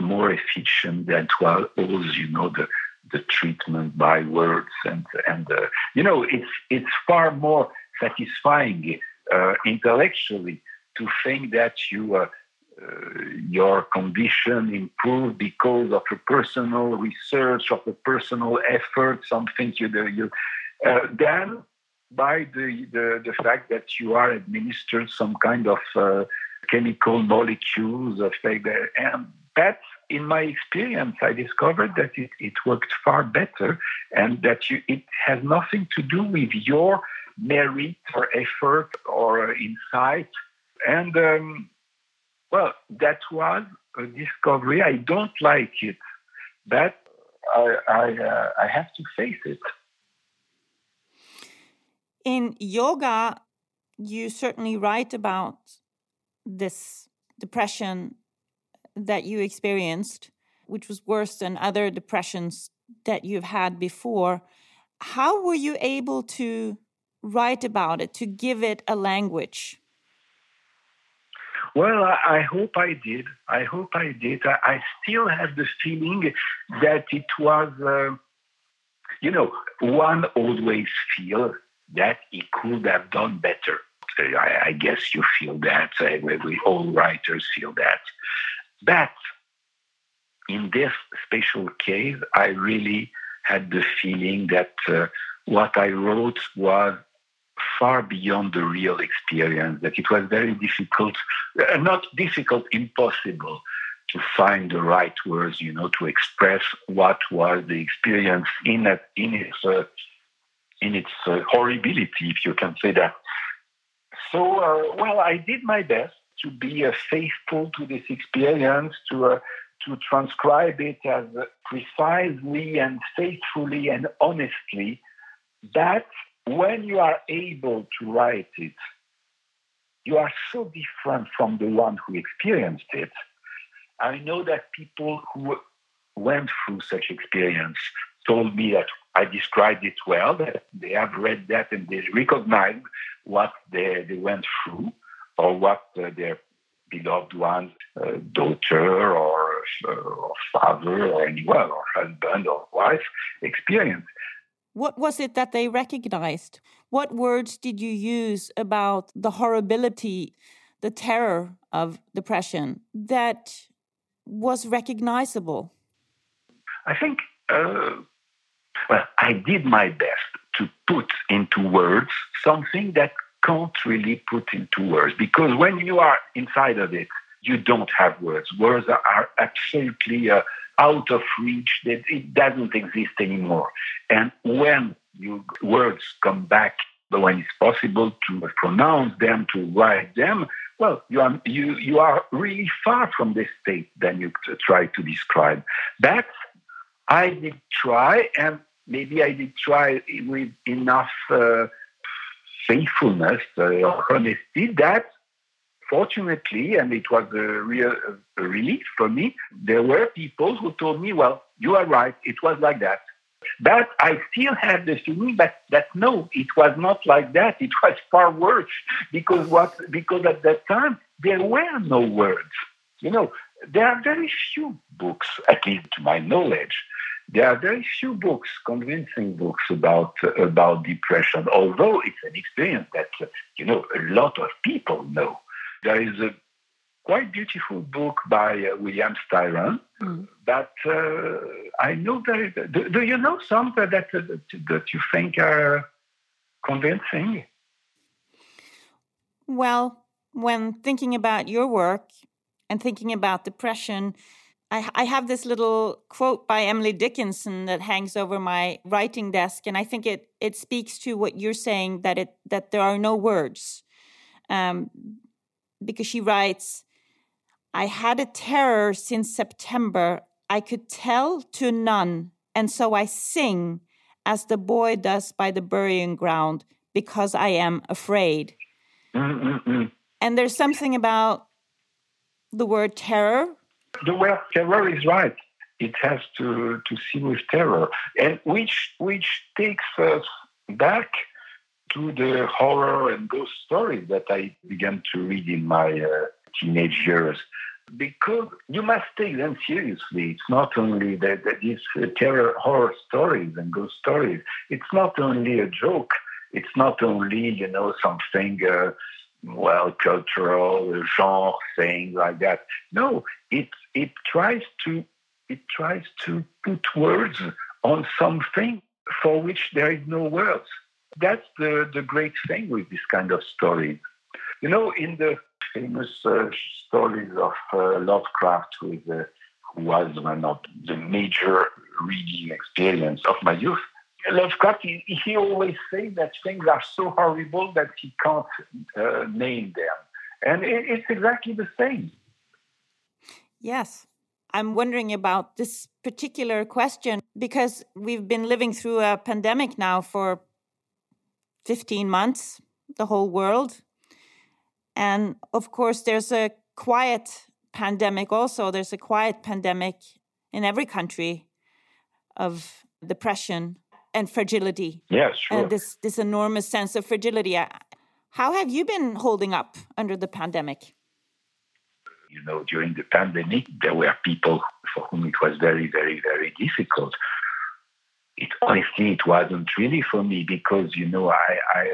[SPEAKER 1] more efficient than was all, you know the the treatment by words and and uh, you know it's it's far more satisfying uh, intellectually to think that you uh, your condition improved because of a personal research of a personal effort something you do you then by the, the, the fact that you are administered some kind of uh, chemical molecules of like. And that, in my experience, I discovered that it, it worked far better and that you, it has nothing to do with your merit or effort or insight. And um, well, that was a discovery. I don't like it, but I, I, uh, I have to face it
[SPEAKER 3] in yoga, you certainly write about this depression that you experienced, which was worse than other depressions that you've had before. How were you able to write about it, to give it a language?
[SPEAKER 1] Well, I, hope I did. I hope I did. I, still have the feeling that it was, uh, you know, one always feels that he could have done better. I, I guess you feel that. Uh, we all writers feel that. But in this special case, I really had the feeling that uh, what I wrote was far beyond the real experience, that it was very difficult, uh, not difficult, impossible to find the right words, you know, to express what was the experience in, it, in its, uh, in its uh, horribility, if you can say that. So, uh, well, I did my best to be faithful to this experience, to uh, to transcribe it as precisely and faithfully and honestly that when you are able to write it, you are so different from the one who experienced it. I know that people who went through such experience told me that I described it well, that they have read that and they recognize what they, they went through or what uh, their beloved one's uh, daughter or, uh, or father or anyone or husband or wife experienced.
[SPEAKER 3] What was it that they recognized? What words did you use about the horribility, the terror of depression that was recognizable?
[SPEAKER 1] I think, uh, well, I did my best to put into words something that can't really put into words because when you are inside of it, you don't have words. Words are absolutely uh, out of reach. That it doesn't exist anymore. And when you words come back, when it's possible to pronounce them, to write them, well, you are you you are really far from this state than you try to describe. That I did try, and maybe I did try with enough. Uh, faithfulness honesty that fortunately, and it was a real a relief for me, there were people who told me, well, you are right, it was like that. But I still have the feeling that, that no, it was not like that. It was far worse because what because at that time there were no words. You know, there are very few books, at least to my knowledge, there are very few books, convincing books about uh, about depression. Although it's an experience that uh, you know a lot of people know. There is a quite beautiful book by uh, William Styron mm. that uh, I know very. Do, do you know some that that, that you think are convincing?
[SPEAKER 3] Well, when thinking about your work and thinking about depression I, I have this little quote by Emily Dickinson that hangs over my writing desk, and I think it it speaks to what you're saying that it that there are no words, um, because she writes, "I had a terror since September. I could tell to none, and so I sing, as the boy does by the burying ground, because I am afraid." Mm-mm-mm. And there's something about the word terror
[SPEAKER 1] the word terror is right. It has to, to see with terror, and which which takes us back to the horror and ghost stories that I began to read in my uh, teenage years. Because you must take them seriously. It's not only that, that these uh, terror horror stories and ghost stories. It's not only a joke. It's not only you know something. Uh, well, cultural genre thing like that. No, it it tries to it tries to put words on something for which there is no words. That's the, the great thing with this kind of story. You know, in the famous uh, stories of uh, Lovecraft, with, uh, who was one of the major reading experience of my youth, Lovecraft, he, he always says that things are so horrible that he can't uh, name them. And it, it's exactly the same.
[SPEAKER 3] Yes. I'm wondering about this particular question because we've been living through a pandemic now for 15 months, the whole world. And of course, there's a quiet pandemic also. There's a quiet pandemic in every country of depression and fragility.
[SPEAKER 1] Yes, sure.
[SPEAKER 3] And this this enormous sense of fragility. How have you been holding up under the pandemic?
[SPEAKER 1] You know, during the pandemic, there were people for whom it was very, very, very difficult. It honestly, it wasn't really for me because you know, I, I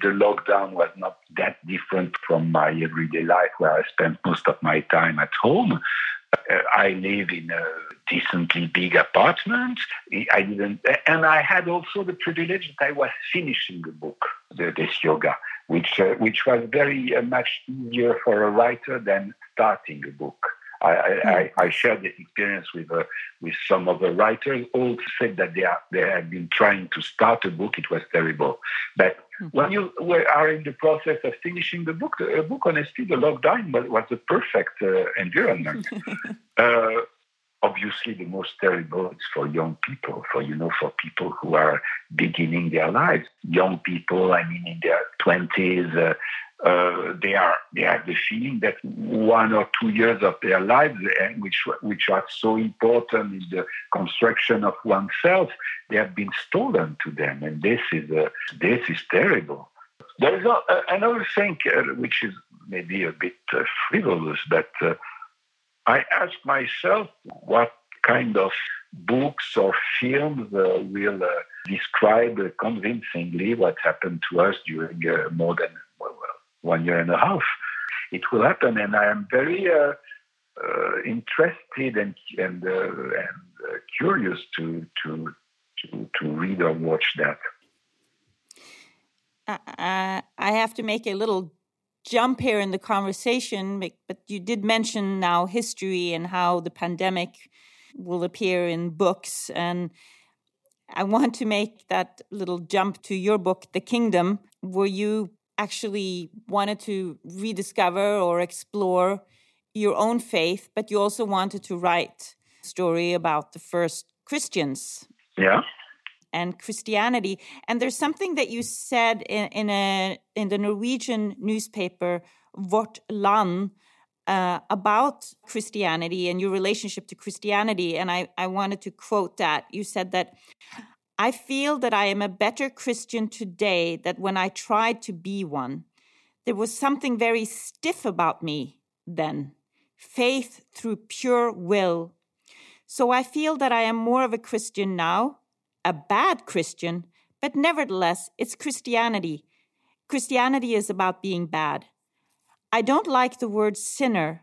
[SPEAKER 1] the lockdown was not that different from my everyday life, where I spent most of my time at home. Uh, I live in a decently big apartment. I didn't, and I had also the privilege that I was finishing the book, the, this yoga, which uh, which was very uh, much easier for a writer than starting a book. I, I, I, shared this experience with uh, with some of the writers. All said that they are they have been trying to start a book. It was terrible, but mm-hmm. when you are in the process of finishing the book, the book on honestly, the lockdown was, was the perfect uh, environment. uh, obviously, the most terrible is for young people. For you know, for people who are beginning their lives, young people. I mean, in their twenties uh, they are they have the feeling that one or two years of their lives, eh, which which are so important in the construction of oneself, they have been stolen to them, and this is uh, this is terrible. There is a, uh, another thing uh, which is maybe a bit uh, frivolous, but uh, I ask myself what kind of books or films will describe convincingly what happened to us during more than one year and a half, it will happen. And I am very uh, uh, interested and and uh, and uh, curious to to to to read or watch that.
[SPEAKER 3] Uh, I have to make a little jump here in the conversation, but you did mention now history and how the pandemic will appear in books and. I want to make that little jump to your book, The Kingdom, where you actually wanted to rediscover or explore your own faith, but you also wanted to write a story about the first Christians.
[SPEAKER 1] Yeah.
[SPEAKER 3] And Christianity. And there's something that you said in, in a in the Norwegian newspaper Vårt Land uh, about Christianity and your relationship to Christianity. And I, I wanted to quote that. You said that I feel that I am a better Christian today than when I tried to be one. There was something very stiff about me then faith through pure will. So I feel that I am more of a Christian now, a bad Christian, but nevertheless, it's Christianity. Christianity is about being bad. I don't like the word sinner,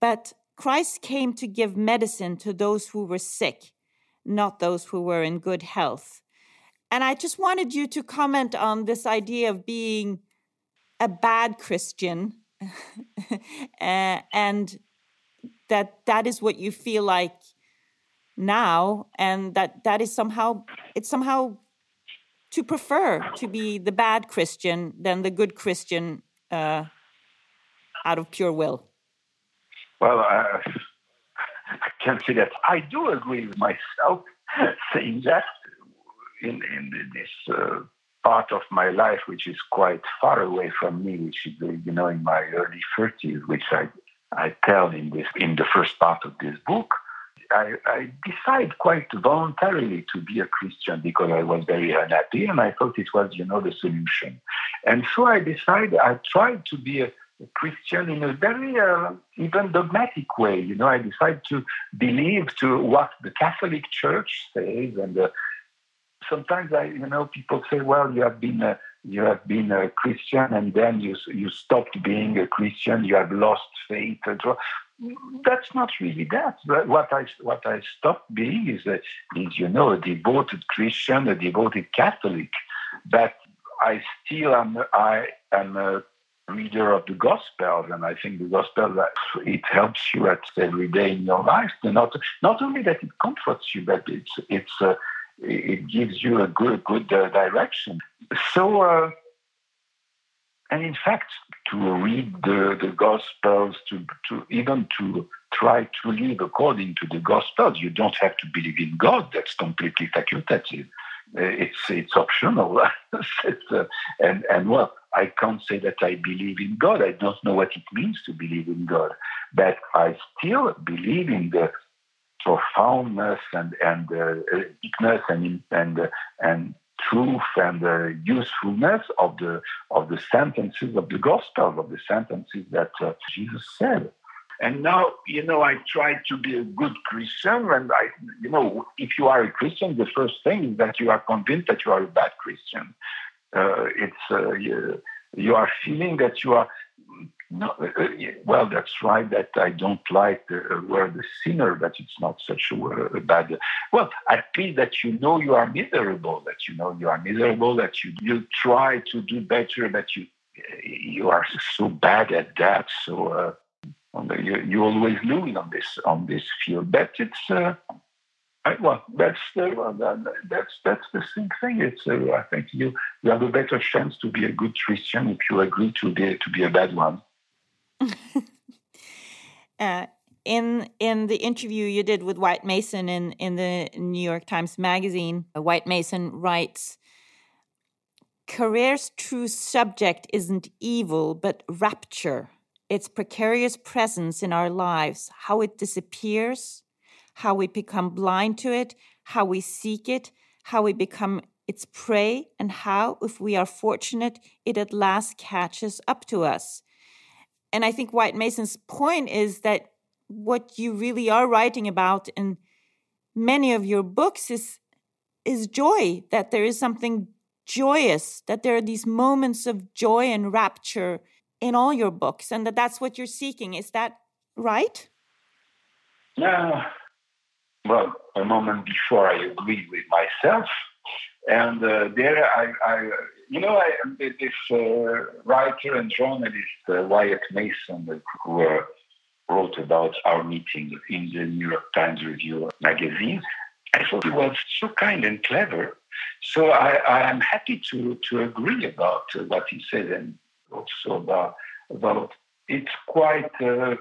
[SPEAKER 3] but Christ came to give medicine to those who were sick not those who were in good health. And I just wanted you to comment on this idea of being a bad Christian and that that is what you feel like now and that that is somehow it's somehow to prefer to be the bad Christian than the good Christian uh, out of pure will.
[SPEAKER 1] Well, uh, I can say that I do agree with myself saying that in, in this uh, part of my life, which is quite far away from me, which is, you know, in my early 30s, which I, I tell in, this, in the first part of this book. I, I decided quite voluntarily to be a Christian because I was very unhappy and I thought it was, you know, the solution. And so I decided, I tried to be a Christian in a very uh, even dogmatic way. You know, I decided to believe to what the Catholic Church says, and uh, sometimes I, you know, people say, "Well, you have been a, you have been a Christian, and then you you stopped being a Christian. You have lost faith." That's not really that. What I what I stopped being is a, is you know a devoted Christian, a devoted Catholic, but I still am I am a reader of the Gospels, and I think the Gospel it helps you at every day in your life. Not not only that it comforts you, but it's it's uh, it gives you a good good uh, direction. So, uh, and in fact, to read the, the Gospels, to to even to try to live according to the Gospels, you don't have to believe in God. That's completely facultative. It's it's optional, uh, and and well I can't say that I believe in God. I don't know what it means to believe in God, but I still believe in the profoundness and and uh, and and uh, and truth and uh, usefulness of the of the sentences of the gospel of the sentences that uh, Jesus said. And now, you know, I try to be a good Christian. And I, you know, if you are a Christian, the first thing is that you are convinced that you are a bad Christian uh, it's uh, you, you, are feeling that you are No, uh, uh well, that's right. That I don't like the uh, word sinner, but it's not such a, a bad. Well, at least that you know you are miserable, that you know you are miserable, that you you try to do better, that you you are so bad at that. So uh, you, you always lose on this on this field. But it's uh, I, well, that's the that's that's the same thing. It's uh, I think you you have a better chance to be a good Christian if you agree to be to be a bad one.
[SPEAKER 3] uh, in in the interview you did with Wyatt Mason in in the New York Times Magazine, Wyatt Mason writes. Carrère's true subject isn't evil, but rapture, its precarious presence in our lives, how it disappears, how we become blind to it, how we seek it, how we become its prey, and how, if we are fortunate, it at last catches up to us. And I think Wyatt Mason's point is that what you really are writing about in many of your books is is joy that there is something joyous that there are these moments of joy and rapture in all your books and that that's what you're seeking is that right
[SPEAKER 1] yeah well, a moment before I agreed with myself. And uh, there, I, I, you know, I, this uh, writer and journalist, uh, Wyatt Mason, who uh, wrote about our meeting in the New York Times Review magazine, I thought he was so kind and clever. So I, I am happy to, to agree about what he said and also about, about it's quite a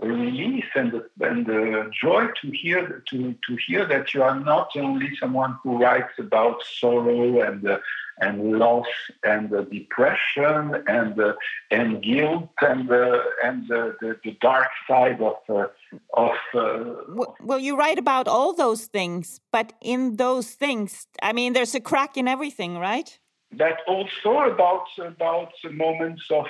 [SPEAKER 1] relief and and the joy to hear to to hear that you are not only someone who writes about sorrow and uh, and loss and uh, depression and uh, and guilt and uh, and the, the dark side of uh, of
[SPEAKER 3] uh, well you write about all those things but in those things i mean there's a crack in everything right
[SPEAKER 1] that also about about moments of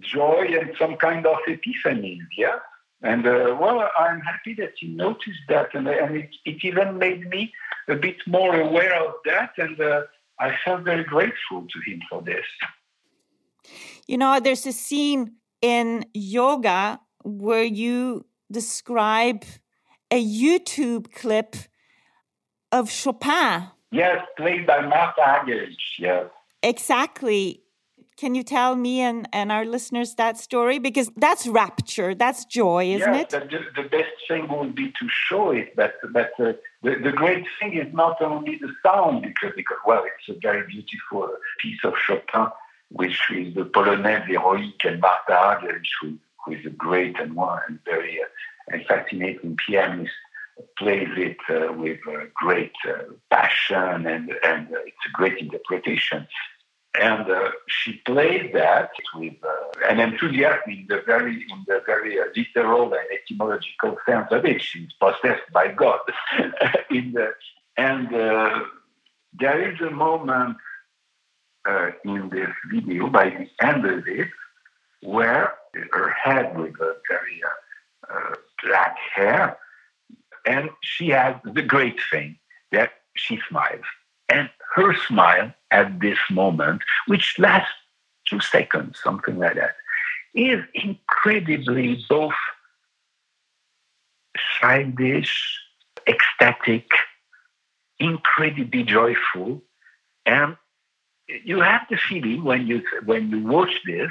[SPEAKER 1] joy and some kind of epiphany, yeah? And uh, well, I'm happy that he noticed that, and, and it, it, even made me a bit more aware of that, and uh, I felt very grateful to him for this.
[SPEAKER 3] You know, there's a scene in yoga where you describe a YouTube clip of Chopin.
[SPEAKER 1] Yes, played by Martha Argerich, yes.
[SPEAKER 3] Exactly. Can you tell me and, and our listeners that story? Because that's rapture, that's joy, isn't
[SPEAKER 1] yes,
[SPEAKER 3] it?
[SPEAKER 1] The, the best thing would be to show it, but, but uh, the, the great thing is not only the sound, because, because, well, it's a very beautiful piece of Chopin, which is the Polonaise Héroïque and Martha Argerich, who, who is a great and, one, and very uh, and fascinating pianist plays it uh, with uh, great uh, passion and, and uh, it's a great interpretation. And uh, she played that with uh, an enthusiasm in the very, in the very uh, literal and etymological sense of it. She's possessed by God. in the, and uh, there is a moment uh, in this video, by the end of it, where her head with a very uh, black hair, and she has the great thing that she smiles. And her smile at this moment, which lasts two seconds, something like that, is incredibly both childish, ecstatic, incredibly joyful, and you have the feeling when you when you watch this.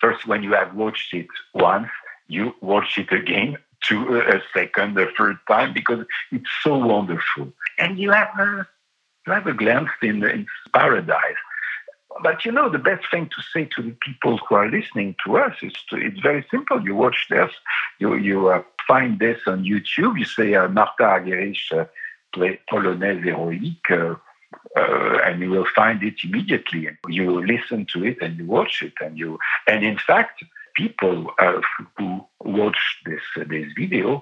[SPEAKER 1] First, when you have watched it once, you watch it again to a second, a third time because it's so wonderful, and you have a you have a glance in, in paradise. But you know, the best thing to say to the people who are listening to us is to, it's very simple. You watch this, you, you uh, find this on YouTube, you say uh, Martha Argerich uh, play Polonaise Héroïque, uh, uh, and you will find it immediately. You listen to it and you watch it, and you, and in fact, people uh, who watch this uh, this video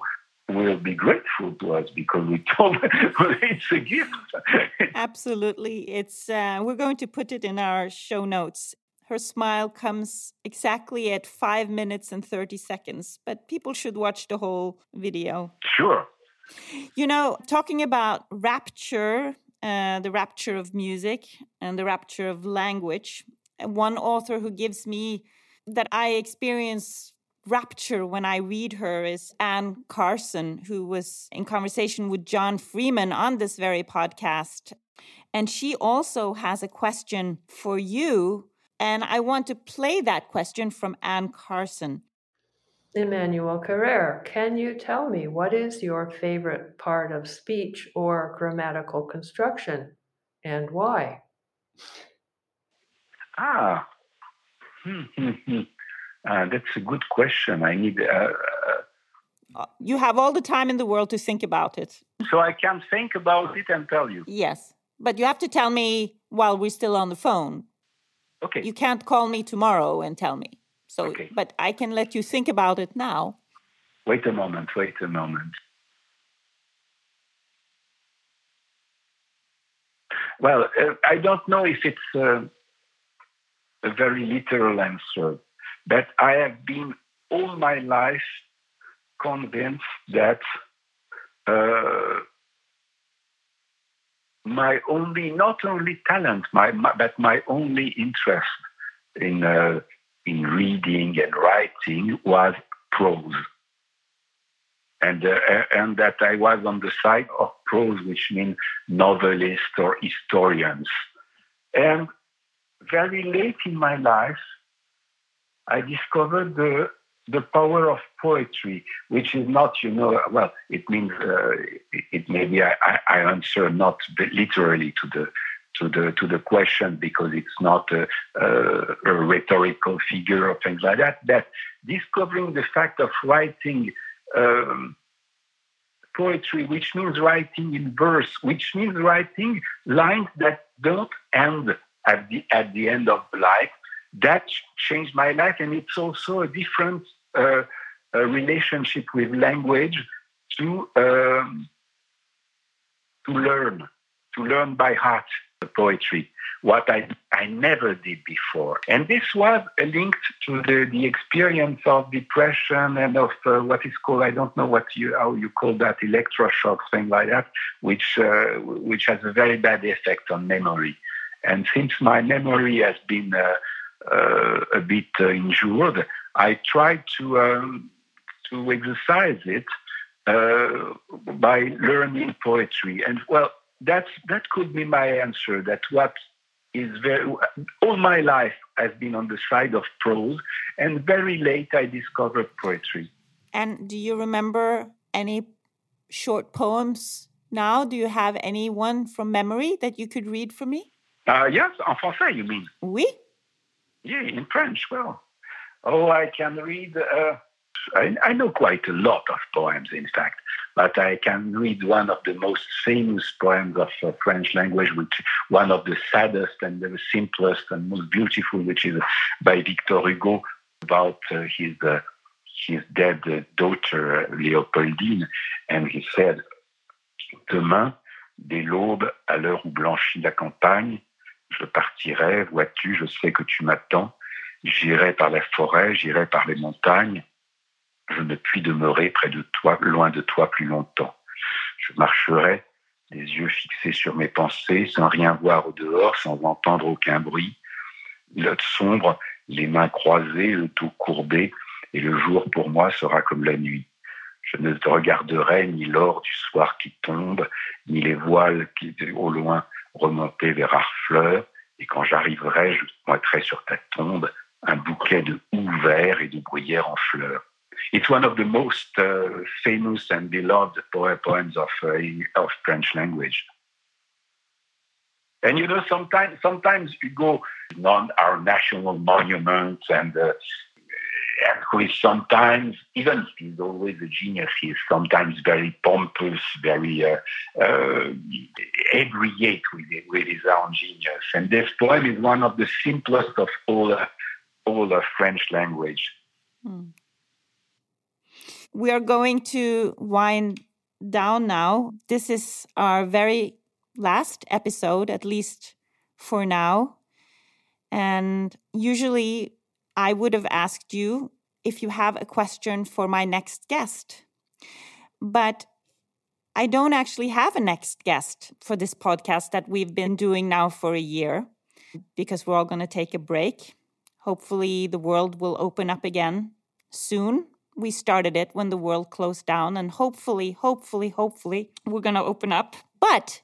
[SPEAKER 1] will be grateful to us because we told them it's a gift.
[SPEAKER 3] Absolutely. It's uh, we're going to put it in our show notes. Her smile comes exactly at five minutes and 30 seconds, but people should watch the whole video.
[SPEAKER 1] Sure.
[SPEAKER 3] You know, talking about rapture, uh, the rapture of music and the rapture of language, one author who gives me that I experience rapture when I read her is Anne Carson, who was in conversation with John Freeman on this very podcast. And she also has a question for you. And I want to play that question from Anne Carson.
[SPEAKER 5] Emmanuel Carrère, can you tell me what is your favorite part of speech or grammatical construction and why?
[SPEAKER 1] Ah. Uh, that's a good question. I need. Uh,
[SPEAKER 3] uh, you have all the time in the world to think about it.
[SPEAKER 1] So I can think about it and tell you.
[SPEAKER 3] Yes, but you have to tell me while we're still on the phone.
[SPEAKER 1] Okay.
[SPEAKER 3] You can't call me tomorrow and tell me. So,
[SPEAKER 1] okay.
[SPEAKER 3] but I can let you think about it now.
[SPEAKER 1] Wait a moment. Wait a moment. Well, uh, I don't know if it's uh, a very literal answer, but I have been all my life convinced that uh, my only, not only talent, my, my, but my only interest in uh, in reading and writing was prose, and uh, and that I was on the side of prose, which means novelists or historians, and very late in my life, I discovered the the power of poetry, which is not, you know, well, it means uh, it, maybe I, I, answer not literally to the to the to the question because it's not a, a, a rhetorical figure or things like that. That discovering the fact of writing. Um, poetry, which means writing in verse, which means writing lines that don't end at the at the end of life, that changed my life. And it's also a different uh, relationship with language to, um, to learn, to learn by heart the poetry, what I, I never did before. And this was linked to the, the experience of depression and of uh, what is called, I don't know what you, how you call that, electroshock, thing like that, which, uh, which has a very bad effect on memory. And since my memory has been uh, uh, a bit uh, injured, I try to um, to exercise it by learning poetry. And well, that's that could be my answer. That what is very all my life has been on the side of prose, and very late I discovered poetry.
[SPEAKER 3] And do you remember any short poems now? Do you have any one from memory that you could read for me?
[SPEAKER 1] Uh, yes, en français, you mean?
[SPEAKER 3] Oui.
[SPEAKER 1] Yeah, in French. Well, oh, I can read. Uh, I, I, know quite a lot of poems, in fact, but I can read one of the most famous poems of uh, French language, which one of the saddest and the simplest and most beautiful, which is by Victor Hugo about uh, his uh, his dead daughter Léopoldine, and he said, "Demain, dès l'aube, à l'heure où blanchit la campagne." Je partirai, vois-tu, je sais que tu m'attends, j'irai par la forêt, j'irai par les montagnes, je ne puis demeurer près de toi, loin de toi plus longtemps. Je marcherai, les yeux fixés sur mes pensées, sans rien voir au dehors, sans entendre aucun bruit, l'œil sombre, les mains croisées, le dos courbé, et le jour pour moi sera comme la nuit. Je ne regarderai ni l'or du soir qui tombe, ni les voiles qui, au loin, remonter vers Harfleur, et quand j'arriverai, je mettrai sur ta tombe un bouquet de houx verts et de bruyères en fleurs. It's one of the most uh, famous and beloved poems of, uh, of French language. And you know, sometimes sometimes you go on our national monuments and uh, and who is sometimes, even if he's always a genius, he is sometimes very pompous, very uh, uh, with, with his own genius. And this poem is one of the simplest of all, uh, all of French language. Hmm.
[SPEAKER 3] We are going to wind down now. This is our very last episode, at least for now. And usually I would have asked you if you have a question for my next guest. But I don't actually have a next guest for this podcast that we've been doing now for a year because we're all going to take a break. Hopefully, the world will open up again soon. We started it when the world closed down, and hopefully, hopefully, hopefully, we're going to open up. But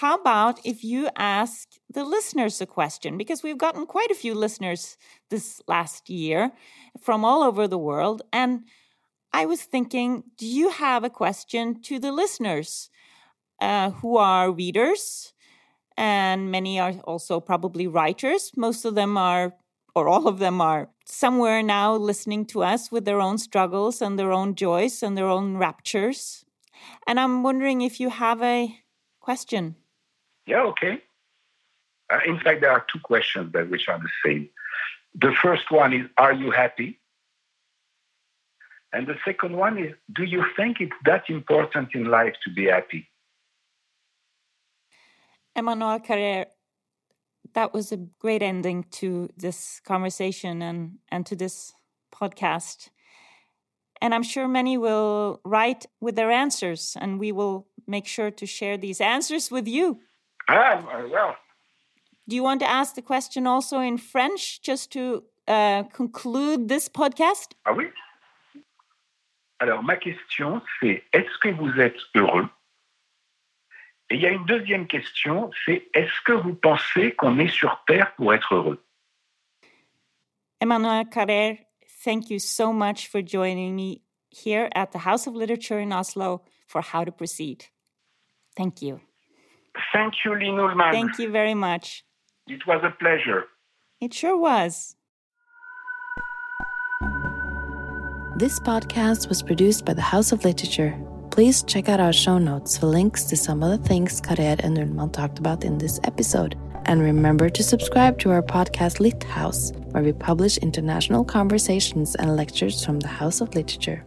[SPEAKER 3] how about if you ask the listeners a question? Because we've gotten quite a few listeners this last year from all over the world. And I was thinking, do you have a question to the listeners uh, who are readers? And many are also probably writers. Most of them are or all of them are somewhere now listening to us with their own struggles and their own joys and their own raptures. And I'm wondering if you have a question.
[SPEAKER 1] Yeah, okay. Uh, in fact, there are two questions that which are the same. The first one is, are you happy? And the second one is, do you think it's that important in life to be happy?
[SPEAKER 3] Emmanuel Carrère, that was a great ending to this conversation and, and to this podcast. And I'm sure many will write with their answers, and we will make sure to share these answers with you.
[SPEAKER 1] Ah, well.
[SPEAKER 3] Do you want to ask the question also in French just to uh, conclude this podcast?
[SPEAKER 1] Ah oui. Alors, ma question, c'est est-ce que vous êtes heureux Et il y a une deuxième question, c'est est-ce que vous pensez qu'on est sur Terre pour être heureux
[SPEAKER 3] Emmanuel Carrère, thank you so much for joining me here at the House of Literature in Oslo for How to Proceed. Thank you.
[SPEAKER 1] Thank you, Linn Ullmann.
[SPEAKER 3] Thank you very much.
[SPEAKER 1] It was a pleasure.
[SPEAKER 3] It sure was.
[SPEAKER 6] This podcast was produced by the House of Literature Please check out our show notes for links to some of the things Carrère and Ullmann talked about in this episode. And remember to subscribe to our podcast Lit House, where we publish international conversations and lectures from the House of Literature.